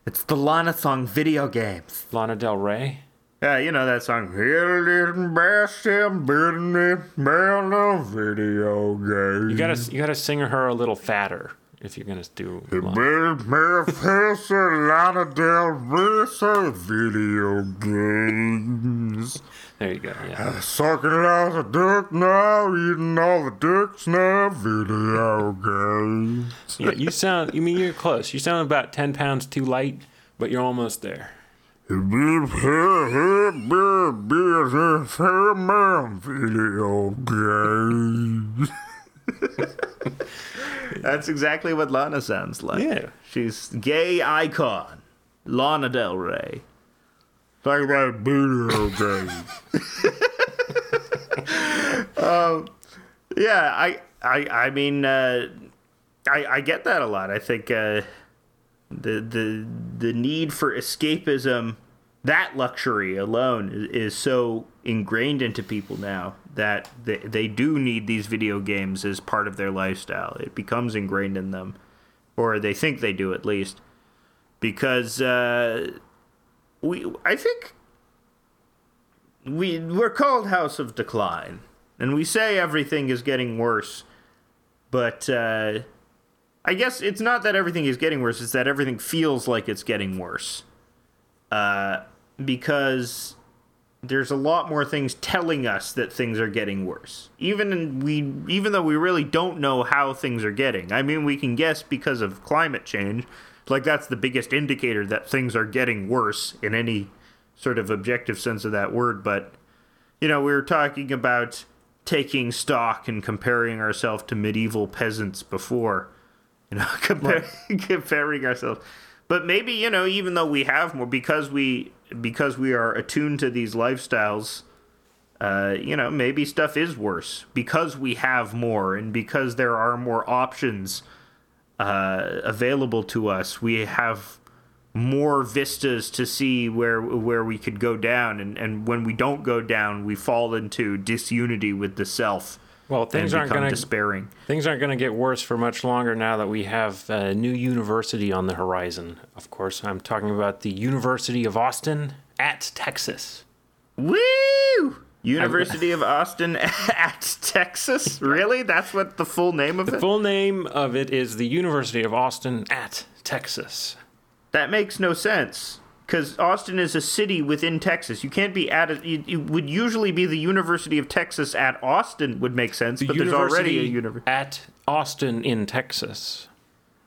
It's the Lana song video games. Lana Del Rey. Yeah, you know that song. Hidden best in business, man of video games. You gotta you gotta sing her a little fatter if you're gonna do. Lana. Big manifest Lana Del Rey video games. There you go. Yeah. Sucking out the dick now, eating all the dicks now, video games. Yeah, you sound. You mean you're close. You sound about ten pounds too light, but you're almost there. Video games. That's exactly what Lana sounds like. Yeah. She's gay icon. Lana Del Rey. Talk about video games. um, yeah, I, I, I mean, uh, I, I get that a lot. I think uh, the the the need for escapism, that luxury alone, is, so ingrained into people now that they they do need these video games as part of their lifestyle. It becomes ingrained in them, or they think they do at least, because uh, we I think we we're called House of Decline, and we say everything is getting worse, but uh, I guess it's not that everything is getting worse; it's that everything feels like it's getting worse, uh, because there's a lot more things telling us that things are getting worse. Even we, even though we really don't know how things are getting. I mean, we can guess because of climate change. Like that's the biggest indicator that things are getting worse in any sort of objective sense of that word. But you know, we were talking about taking stock and comparing ourselves to medieval peasants before. You know, compare, comparing ourselves. But maybe you know, even though we have more, because we because we are attuned to these lifestyles, uh, you know, maybe stuff is worse because we have more and because there are more options uh, available to us. We have more vistas to see where where we could go down, and, and when we don't go down, we fall into disunity with the self. Well, things and aren't gonna despairing. things aren't gonna get worse for much longer now that we have a new university on the horizon. Of course, I'm talking about the University of Austin at Texas. Woo! University of Austin at Texas. Really? That's what the full name of The it? The full name of it is the University of Austin at Texas. That makes no sense. Because Austin is a city within Texas. You can't be at it. It it would usually be the University of Texas at Austin would make sense, The but there's already a University at Austin in Texas.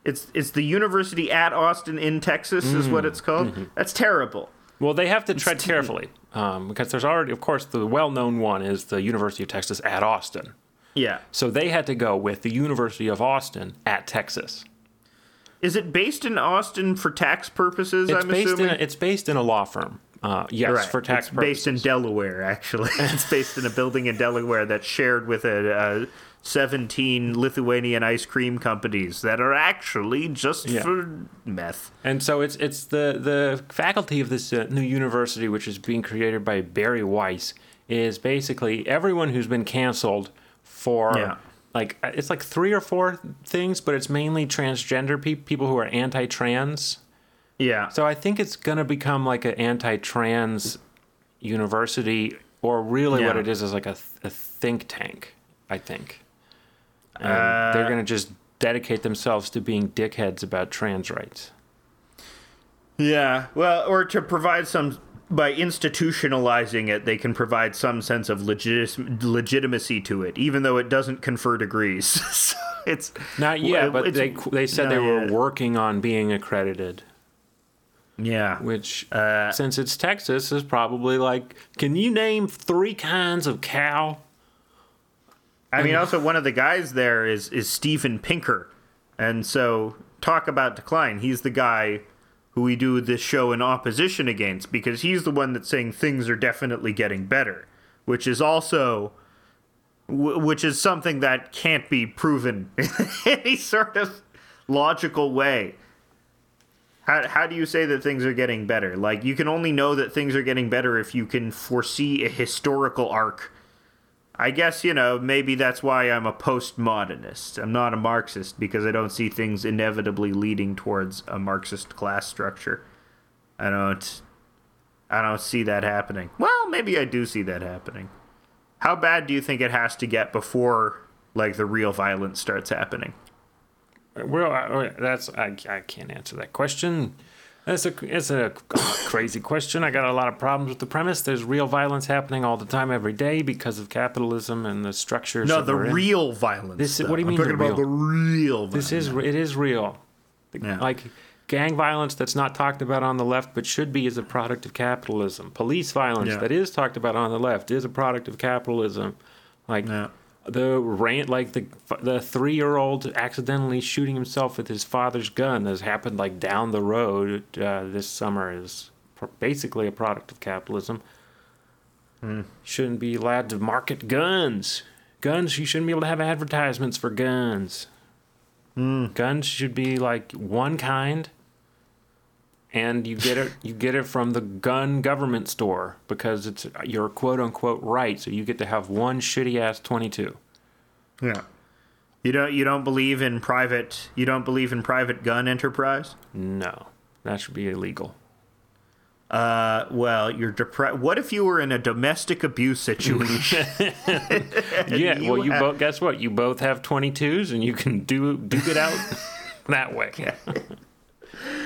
It's it's the University at Austin in Texas is what it's called. Mm-hmm. That's terrible. Well, they have to tread carefully um, because there's already, of course, the well-known one is the University of Texas at Austin. Yeah. So they had to go with the University of Austin at Texas. Is it based in Austin for tax purposes? It's I'm based assuming. in a, it's based in a law firm. Uh, yes, Right. for tax it's purposes. based in Delaware, actually. it's based in a building in Delaware that's shared with a, uh 17 Lithuanian ice cream companies that are actually just Yeah. for meth. And so it's it's the the faculty of this uh, new university, which is being created by Bari Weiss, is basically everyone who's been canceled for Yeah. Like uh, it's like three or four things, but it's mainly transgender pe- people who are anti-trans. Yeah. So I think it's going to become like an anti-trans university, or really what it is is like a, a think tank. I think, and Uh, they're going to just dedicate themselves to being dickheads about trans rights. Yeah, well, or to provide some by institutionalizing it, they can provide some sense of legit, legitimacy to it, even though it doesn't confer degrees. so it's Not yet, but they they said they were yet. working on being accredited. yeah. Which, Uh, since it's Texas, is probably like, can you name three kinds of cow? I mean, also one of the guys there is is Steven Pinker, and so talk about decline. He's the guy who we do this show in opposition against because he's the one that's saying things are definitely getting better, which is also which is something that can't be proven in any sort of logical way. How, how do you say that things are getting better? Like, you can only know that things are getting better if you can foresee a historical arc I guess, you know, maybe that's why I'm a postmodernist. I'm not a Marxist because I don't see things inevitably leading towards a Marxist class structure. I don't I don't see that happening. Well, maybe I do see that happening. How bad do you think it has to get before like the real violence starts happening? Well, I- that's I, I can't answer that question. It's a it's a crazy question. I got a lot of problems with the premise. There's real violence happening all the time, every day, because of capitalism and the structures. No, the we're in. real violence. This though. what do you I'm mean talking the about real? the real violence. This is it is real. Yeah. Like gang violence that's not talked about on the left, but should be, is a product of capitalism. Police violence Yeah. that is talked about on the left is a product of capitalism. Like Yeah. The rant, like the the three year old accidentally shooting himself with his father's gun that's happened like down the road uh, this summer is pr- basically a product of capitalism. Shouldn't be allowed to market guns. Guns, you shouldn't be able to have advertisements for guns. Guns should be like one kind, and you get it you get it from the gun government store because it's your quote unquote right. So you get to have one shitty ass twenty two. Yeah. You don't you don't believe in private you don't believe in private gun enterprise? No, that should be illegal. Uh, well, you're depressed. What if you were in a domestic abuse situation? yeah, you well, you have- both guess what? You both have twenty twos, and you can do duke it out that way.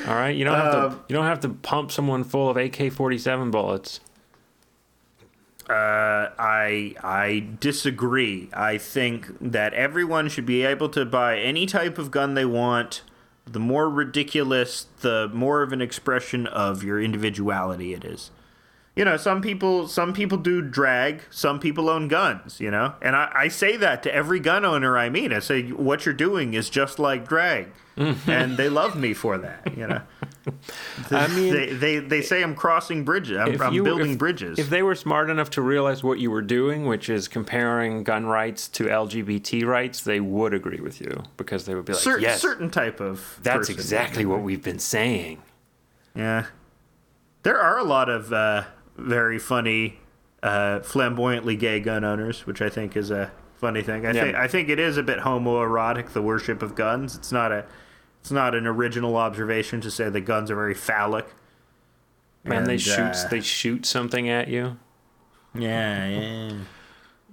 All right, you don't have Um, to you don't have to pump someone full of AK forty seven bullets. uh, I I disagree. I think that everyone should be able to buy any type of gun they want. The more ridiculous, the more of an expression of your individuality it is. You know, some people some people do drag, some people own guns, you know? And I, I say that to every gun owner I meet. I say what you're doing is just like drag. and they love me for that, you know. I mean, they, they they say I'm crossing bridges. I'm, I'm you- building if- bridges. If they were smart enough to realize what you were doing, which is comparing gun rights to LGBT rights, they would agree with you because they would be like, Cer- "Yes, certain type of that's person. exactly what we've been saying." Yeah, there are a lot of uh, very funny, uh, flamboyantly gay gun owners, which I think is a funny thing. I Yeah. think I think it is a bit homoerotic the worship of guns. It's not a it's not an original observation to say that guns are very phallic. Man, they shoot uh, they shoot something at you. Yeah, yeah.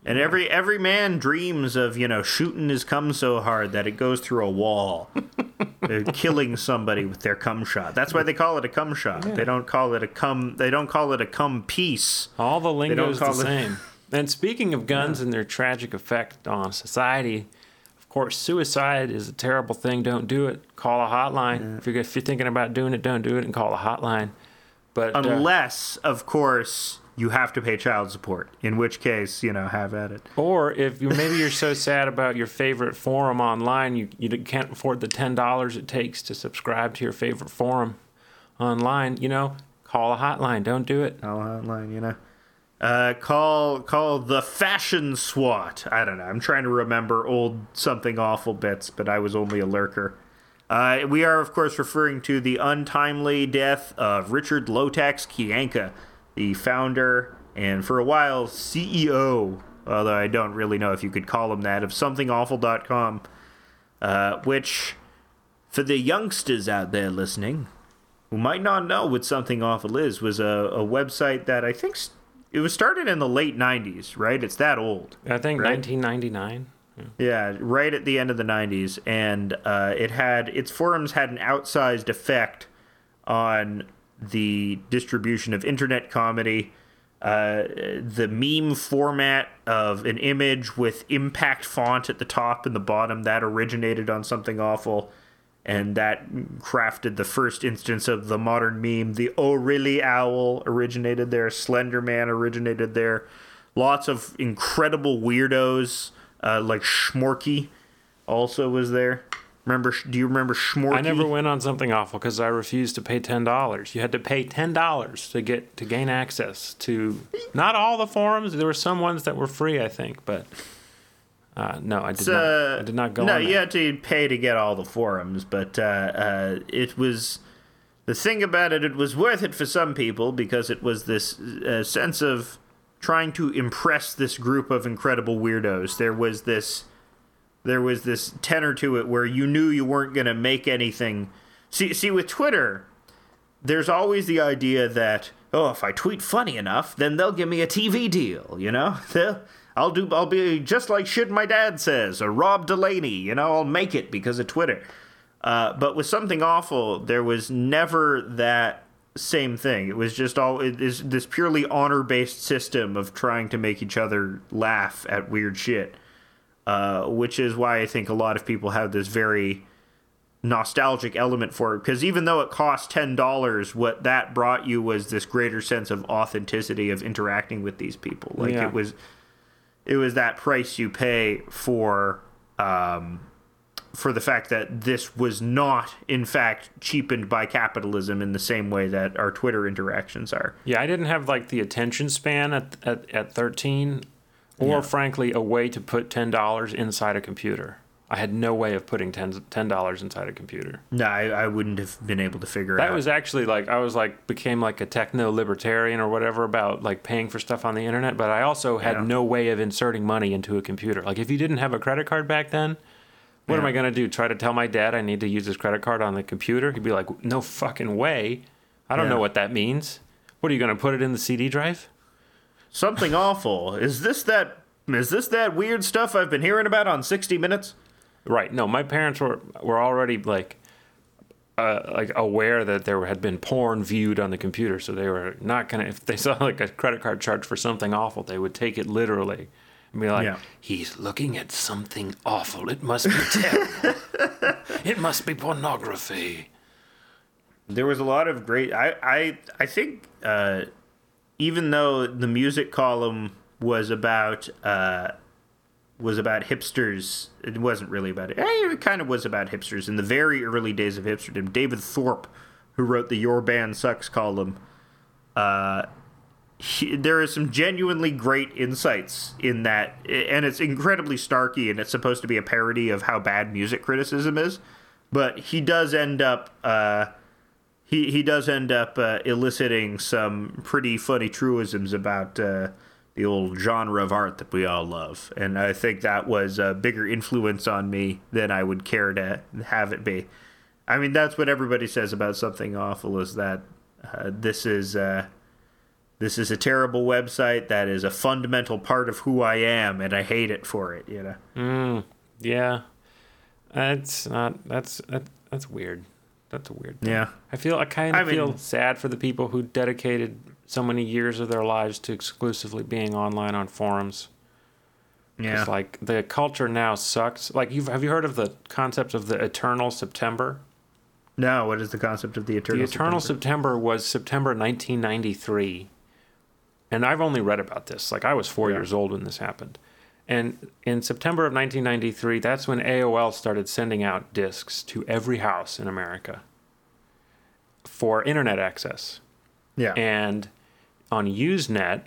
And every every man dreams of you know shooting his cum so hard that it goes through a wall. They're killing somebody with their cum shot. That's why they call it a cum shot. They don't call it a cum. They don't call it a cum piece. All the lingo is the it- same. And speaking of guns and their tragic effect on society, of course, suicide is a terrible thing. Don't do it. Call a hotline. If, you're, if you're thinking about doing it, don't do it and call a hotline. But uh, Unless, of course, you have to pay child support. In which case, you know, have at it. Or if you maybe you're so sad about your favorite forum online, you you can't afford the ten dollars it takes to subscribe to your favorite forum online. You know, call a hotline. Don't do it. Call a hotline, you know. Uh, call call the fashion SWAT. I don't know. I'm trying to remember old something awful bits, but I was only a lurker. Uh, we are, of course, referring to the untimely death of Richard Lowtax Kyanka, the founder and for a while CEO, although I don't really know if you could call him that, of somethingawful.com, uh, which, for the youngsters out there listening, who might not know what Something Awful is, was a, a website that I think s- it was started in the late 90s, right? It's that old. I think Right. 1999. Yeah, right at the end of the 90s. And uh, it had, its forums had an outsized effect on the distribution of internet comedy. Uh, the meme format of an image with impact font at the top and the bottom that originated on something awful. And that crafted the first instance of the modern meme. The o'reilly owl originated there. Slender man originated there. Lots of incredible weirdos uh, like schmorky also was there remember do you remember schmorky I never went on something awful because I refused to pay ten dollars. You had to pay ten dollars to get to gain access to not all the forums. There were some ones that were free, I think, but uh, no, I did not. uh, I did not go no, you that. had to pay to get all the forums, but uh, uh, it was the thing about it. It was worth it for some people because it was this uh, sense of trying to impress this group of incredible weirdos. There was this, there was this tenor to it where you knew you weren't going to make anything. See, see, with Twitter, there's always the idea that oh, if I tweet funny enough, then they'll give me a TV deal. You know. I'll do. I'll be just like shit my dad says, or Rob Delaney. You know, I'll make it because of Twitter. Uh, but with something awful, there was never that same thing. It was just all it is this purely honor based system of trying to make each other laugh at weird shit. Uh, which is why I think a lot of people have this very nostalgic element for it because even though it cost ten dollars, what that brought you was this greater sense of authenticity of interacting with these people. Like Yeah. it was, it was that price you pay for, um, for the fact that this was not, in fact, cheapened by capitalism in the same way that our Twitter interactions are. Yeah, I didn't have like the attention span at at, at 13, or Yeah. frankly, a way to put ten dollars inside a computer. I had no way of putting ten dollars inside a computer. No, I, I wouldn't have been able to figure That out. was actually like I was like became like a techno libertarian or whatever about like paying for stuff on the internet, but I also had Yeah. no way of inserting money into a computer. Like if you didn't have a credit card back then, what am I going to do? Try to tell my dad I need to use his credit card on the computer? He'd be like, "No fucking way. I don't Yeah. know what that means. What are you going to put it in the CD drive?" Something awful. Is this that? Is this that weird stuff I've been hearing about on 60 Minutes? Right. No, my parents were were already like uh, like aware that there had been porn viewed on the computer, so they were not gonna. If they saw like a credit card charge for something awful, they would take it literally and be like, Yeah. "He's looking at something awful. It must be terrible. it must be pornography." There was a lot of great. I I I think uh, even though the music column was about uh, was about hipsters, it wasn't really about it. Eh, It kind of was about hipsters in the very early days of hipsterdom. David Thorpe, who wrote the "Your Band Sucks" column, uh, he, there are some genuinely great insights in that, and it's incredibly starky, and it's supposed to be a parody of how bad music criticism is. But he does end up. Uh, he he does end up uh, eliciting some pretty funny truisms about uh, the old genre of art that we all love, and I think that was a bigger influence on me than I would care to have it be. I mean, that's what everybody says about something awful is that uh, this is uh, this is a terrible website that is a fundamental part of who I am, and I hate it for it. You know. Yeah, that's not. That's that, that's weird. That's a weird. Thing. Yeah. I feel I kind I of feel mean- sad for the people who dedicated so many years of their lives to exclusively being online on forums. Yeah. It's like the culture now sucks. Like you've have you heard of the concept of the eternal September? no. What is the concept of the eternal? the eternal September? September was September 1993. And I've only read about this. Like I was 4 Yeah. years old when this happened. And in September of 1993, that's when AOL started sending out discs to every house in America for internet access. Yeah. And on Usenet,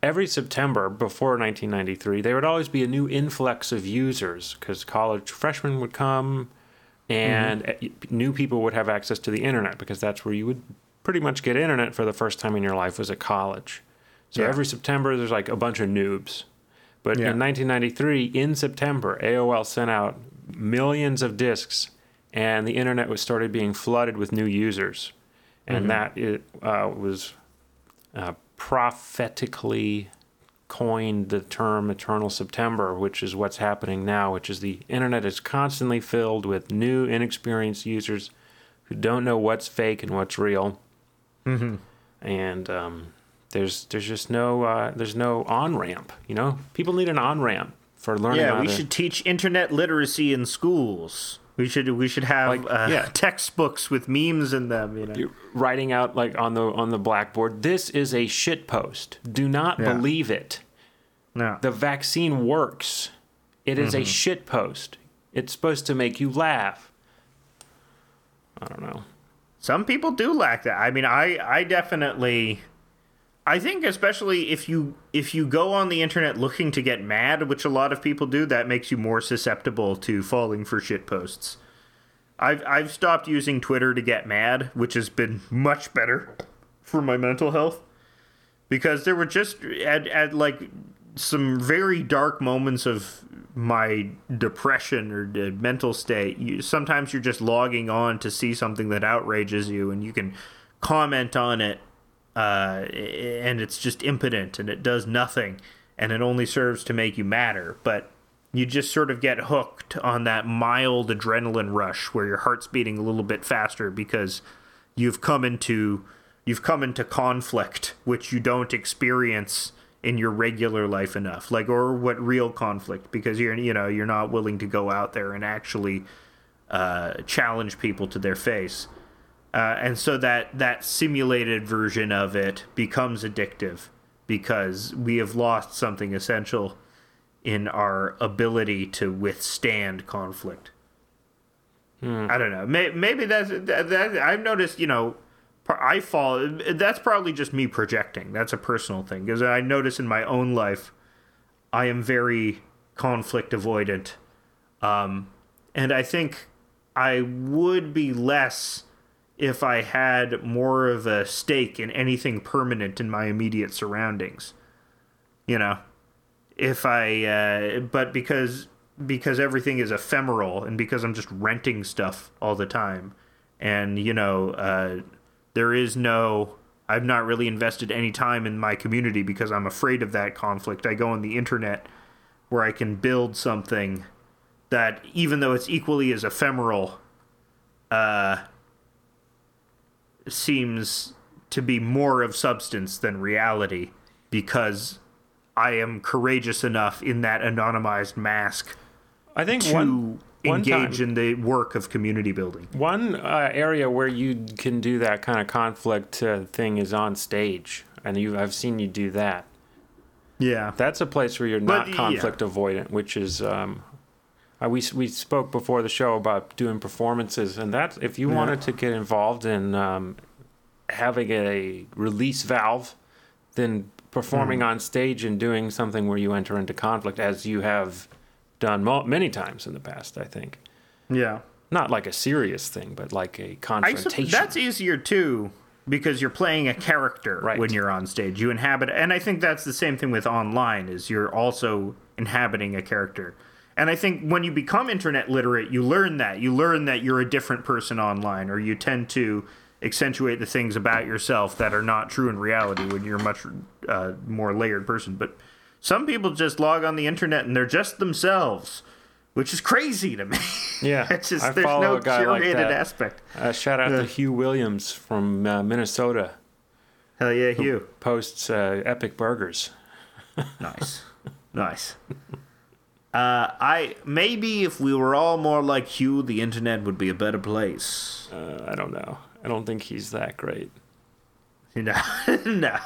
every September before 1993, there would always be a new influx of users because college freshmen would come and uh, new people would have access to the internet because that's where you would pretty much get internet for the first time in your life was at college. So Yeah. every September, there's like a bunch of noobs. But Yeah. in 1993, in September, AOL sent out millions of discs and the internet was started being flooded with new users. and that it uh, was uh, prophetically coined the term eternal September, which is what's happening now, which is the internet is constantly filled with new, inexperienced users who don't know what's fake and what's real. Mm-hmm. And um, there's there's just no uh, there's no on ramp. You know, people need an on ramp for learning. Yeah, we to- should teach internet literacy in schools. We should we should have Like, uh, yeah. textbooks with memes in them. You know. you're writing out like on the on the blackboard. This is a shit post. Do not Yeah. believe it. no. The vaccine works. It is Mm-hmm. a shit post. It's supposed to make you laugh. I don't know. Some people do lack that. I mean, I I definitely I think especially if you if you go on the internet looking to get mad, which a lot of people do, that makes you more susceptible to falling for shit posts. I've I've stopped using Twitter to get mad, which has been much better for my mental health. Because there were just at, at like some very dark moments of my depression or mental state. You, sometimes you're just logging on to see something that outrages you, and you can comment on it, uh, and it's just impotent and it does nothing, and it only serves to make you madder. But you just sort of get hooked on that mild adrenaline rush where your heart's beating a little bit faster because you've come into you've come into conflict which you don't experience in your regular life enough like or what real conflict because you're you know you're not willing to go out there and actually uh, challenge people to their face uh, and so that that simulated version of it becomes addictive because we have lost something essential in our ability to withstand conflict. I don't know. May, maybe that's that, that. I've noticed. You know, I fall. That's probably just me projecting. That's a personal thing because I notice in my own life, I am very conflict avoidant, um, and I think I would be less if I had more of a stake in anything permanent in my immediate surroundings. You know, if I, uh, but because because everything is ephemeral and because I'm just renting stuff all the time, and you know, uh, there is no. I've not really invested any time in my community because I'm afraid of that conflict. I go on the internet where I can build something that, even though it's equally as ephemeral, uh, seems to be more of substance than reality because I am courageous enough in that anonymized mask I think to one one engage time, in the work of community building. one uh, area where you can do that kind of conflict uh, thing is on stage, and you I've seen you do that. Yeah. That's a place where you're But, not yeah. conflict avoidant, which is um, uh, we we spoke before the show about doing performances, and that if you wanted to get involved in um, having a release valve, then performing Hmm. on stage and doing something where you enter into conflict, as you have done mo- many times in the past. I think Yeah. not like a serious thing, but like a confrontation. that's easier too because you're playing a character Right. when you're on stage. You inhabit and I think that's the same thing with online is you're also inhabiting a character. And I think when you become internet literate, you learn that. You learn that you're a different person online or you tend to accentuate the things about yourself that are not true in reality when you're a much uh, more layered person. But some people just log on the internet and they're just themselves, which is crazy to me. yeah, it's just I there's follow no a guy like curated that. aspect. Uh, shout out to Hugh Williams from uh, Minnesota. Hell yeah, Hugh. Posts uh, epic burgers. Nice. nice. Uh, I maybe if we were all more like Hugh, the internet would be a better place. Uh, I don't know. I don't think he's that great. You know, no.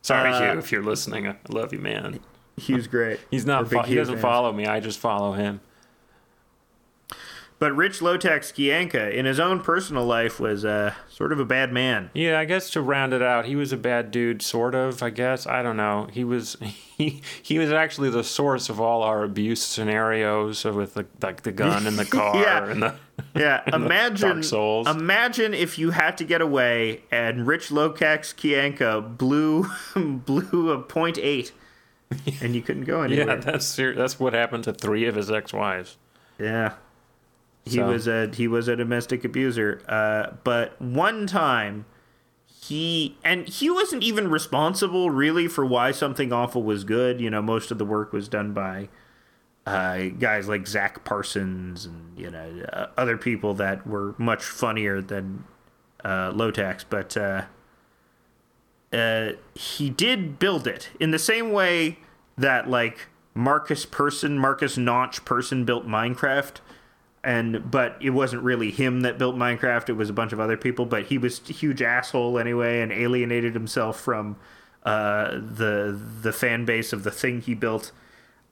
Sorry, Uh, Hugh, if you're listening. I love you, man. Hugh's great. He's not. Fo- he doesn't fans. follow me. I just follow him. But Rich Lowtax Kyanka, in his own personal life, was uh, sort of a bad man. Yeah, I guess to round it out, he was a bad dude, sort of. I guess I don't know. He was he he was actually the source of all our abuse scenarios with the like the gun in the car Yeah. and the Yeah, imagine Dark Souls. imagine if you had to get away and Rich Lowtax Kyanka blew blew a point eight, and you couldn't go anywhere. yeah. That's ser- that's what happened to three of his ex-wives. Yeah. He So- was a he was a domestic abuser. Uh, but one time, he and he wasn't even responsible really for why something awful was good. You know, most of the work was done by uh, guys like Zach Parsons and you know uh, other people that were much funnier than uh, Lowtax. But uh, uh, he did build it in the same way that like Markus Persson, Markus Notch Persson built Minecraft, and but it wasn't really him that built Minecraft. It was a bunch of other people, but he was a huge asshole anyway, and alienated himself from uh, the the fan base of the thing he built.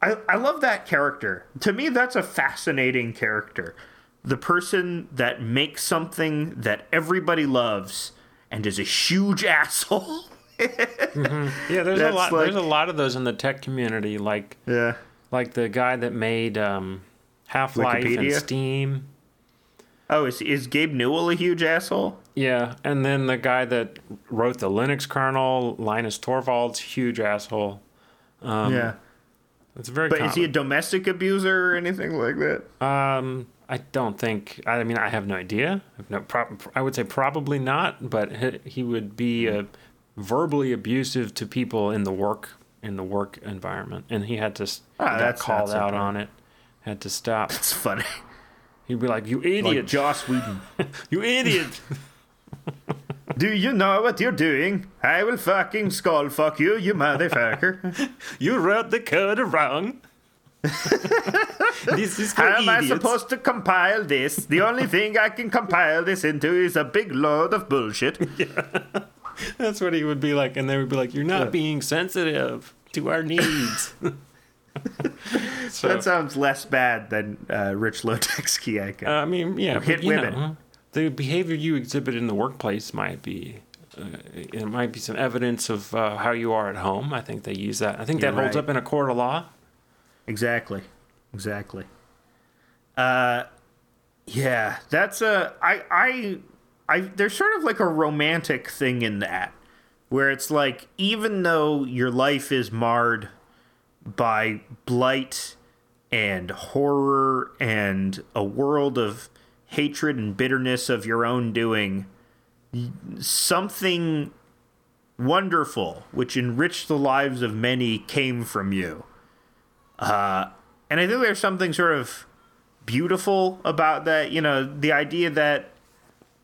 I, I love that character. To me, that's a fascinating character. The person that makes something that everybody loves and is a huge asshole. Yeah, there's a lot. like- there's a lot of those in the tech community, like yeah. like the guy that made um, Half Life and Steam. Oh, is, is Gabe Newell a huge asshole? Yeah, and then the guy that wrote the Linux kernel, Linus Torvalds, huge asshole. yeah. It's very. But is he a domestic abuser or anything like that? Um, I don't think. I mean, I have no idea. I, have no prob- I would say probably not, but he, would be uh, verbally abusive to people in the work in the work environment, and he had to. Ah, got called out on it. Had to stop. It's funny. He'd be like, "You idiot, Like! Joss Whedon. you idiot!" Do you know what you're doing? I will fucking skull fuck you, you motherfucker. You wrote the code wrong. this is How am I supposed to compile this? The only thing I can compile this into is a big load of bullshit. That's what he would be like, and they would be like, "You're not being sensitive to our needs." So, That sounds less bad than uh, Rich Lowtax Kyanka. I mean, yeah, hit women. know, the behavior you exhibit in the workplace might be. Uh, it might be some evidence of uh, how you are at home. I think they use that. I think You're that holds right. up in a court of law. Exactly. Exactly. Uh yeah, that's a I I I there's sort of like a romantic thing in that where it's like even though your life is marred by blight and horror and a world of hatred and bitterness of your own doing something wonderful which enriched the lives of many came from you uh, and I think there's something sort of beautiful about that. You know, the idea that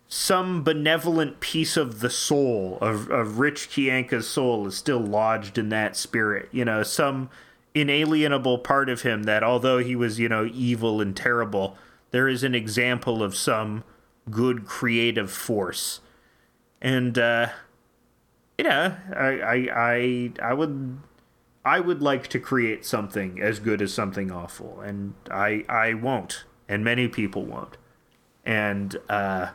some benevolent piece of the soul of, of Rich Kyanka's soul is still lodged in that spirit. You know, some inalienable part of him that although he was, you know, evil and terrible, there is an example of some good creative force. And uh you know, I I I, I would I would like to create something as good as something awful, and I I won't, and many people won't, and uh,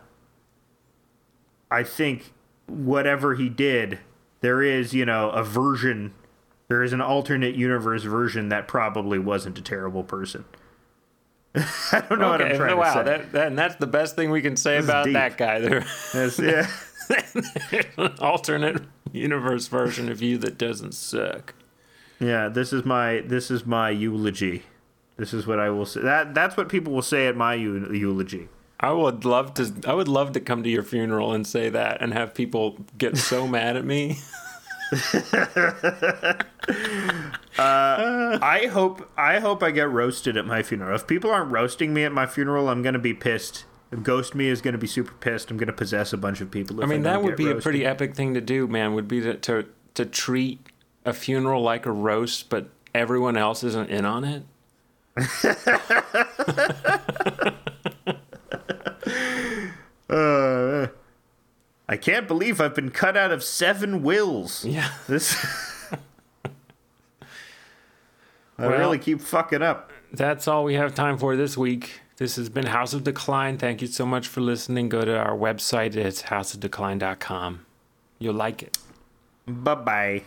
I think whatever he did, there is you know a version, there is an alternate universe version that probably wasn't a terrible person. I don't know what I'm trying wow, to say. that, that, and that's the best thing we can say is about that guy. There, That's- yeah. an alternate universe version of you that doesn't suck. Yeah, this is my this is my eulogy. This is what I will say. That that's what people will say at my eulogy. I would love to. I would love to come to your funeral and say that, and have people get so mad at me. I hope I hope I get roasted at my funeral. If people aren't roasting me at my funeral, I'm gonna be pissed. If Ghost Me is gonna be super pissed. I'm gonna possess a bunch of people. I mean, that would be a pretty epic thing to do, man. Would be to, to to treat a funeral like a roast, but everyone else isn't in on it. Uh, I can't believe I've been cut out of seven wills. Yeah. This. I Well- really keep fucking up. That's all we have time for this week. This has been House of Decline. Thank you so much for listening. Go to our website. It's houseofdecline.com. You'll like it. Bye bye.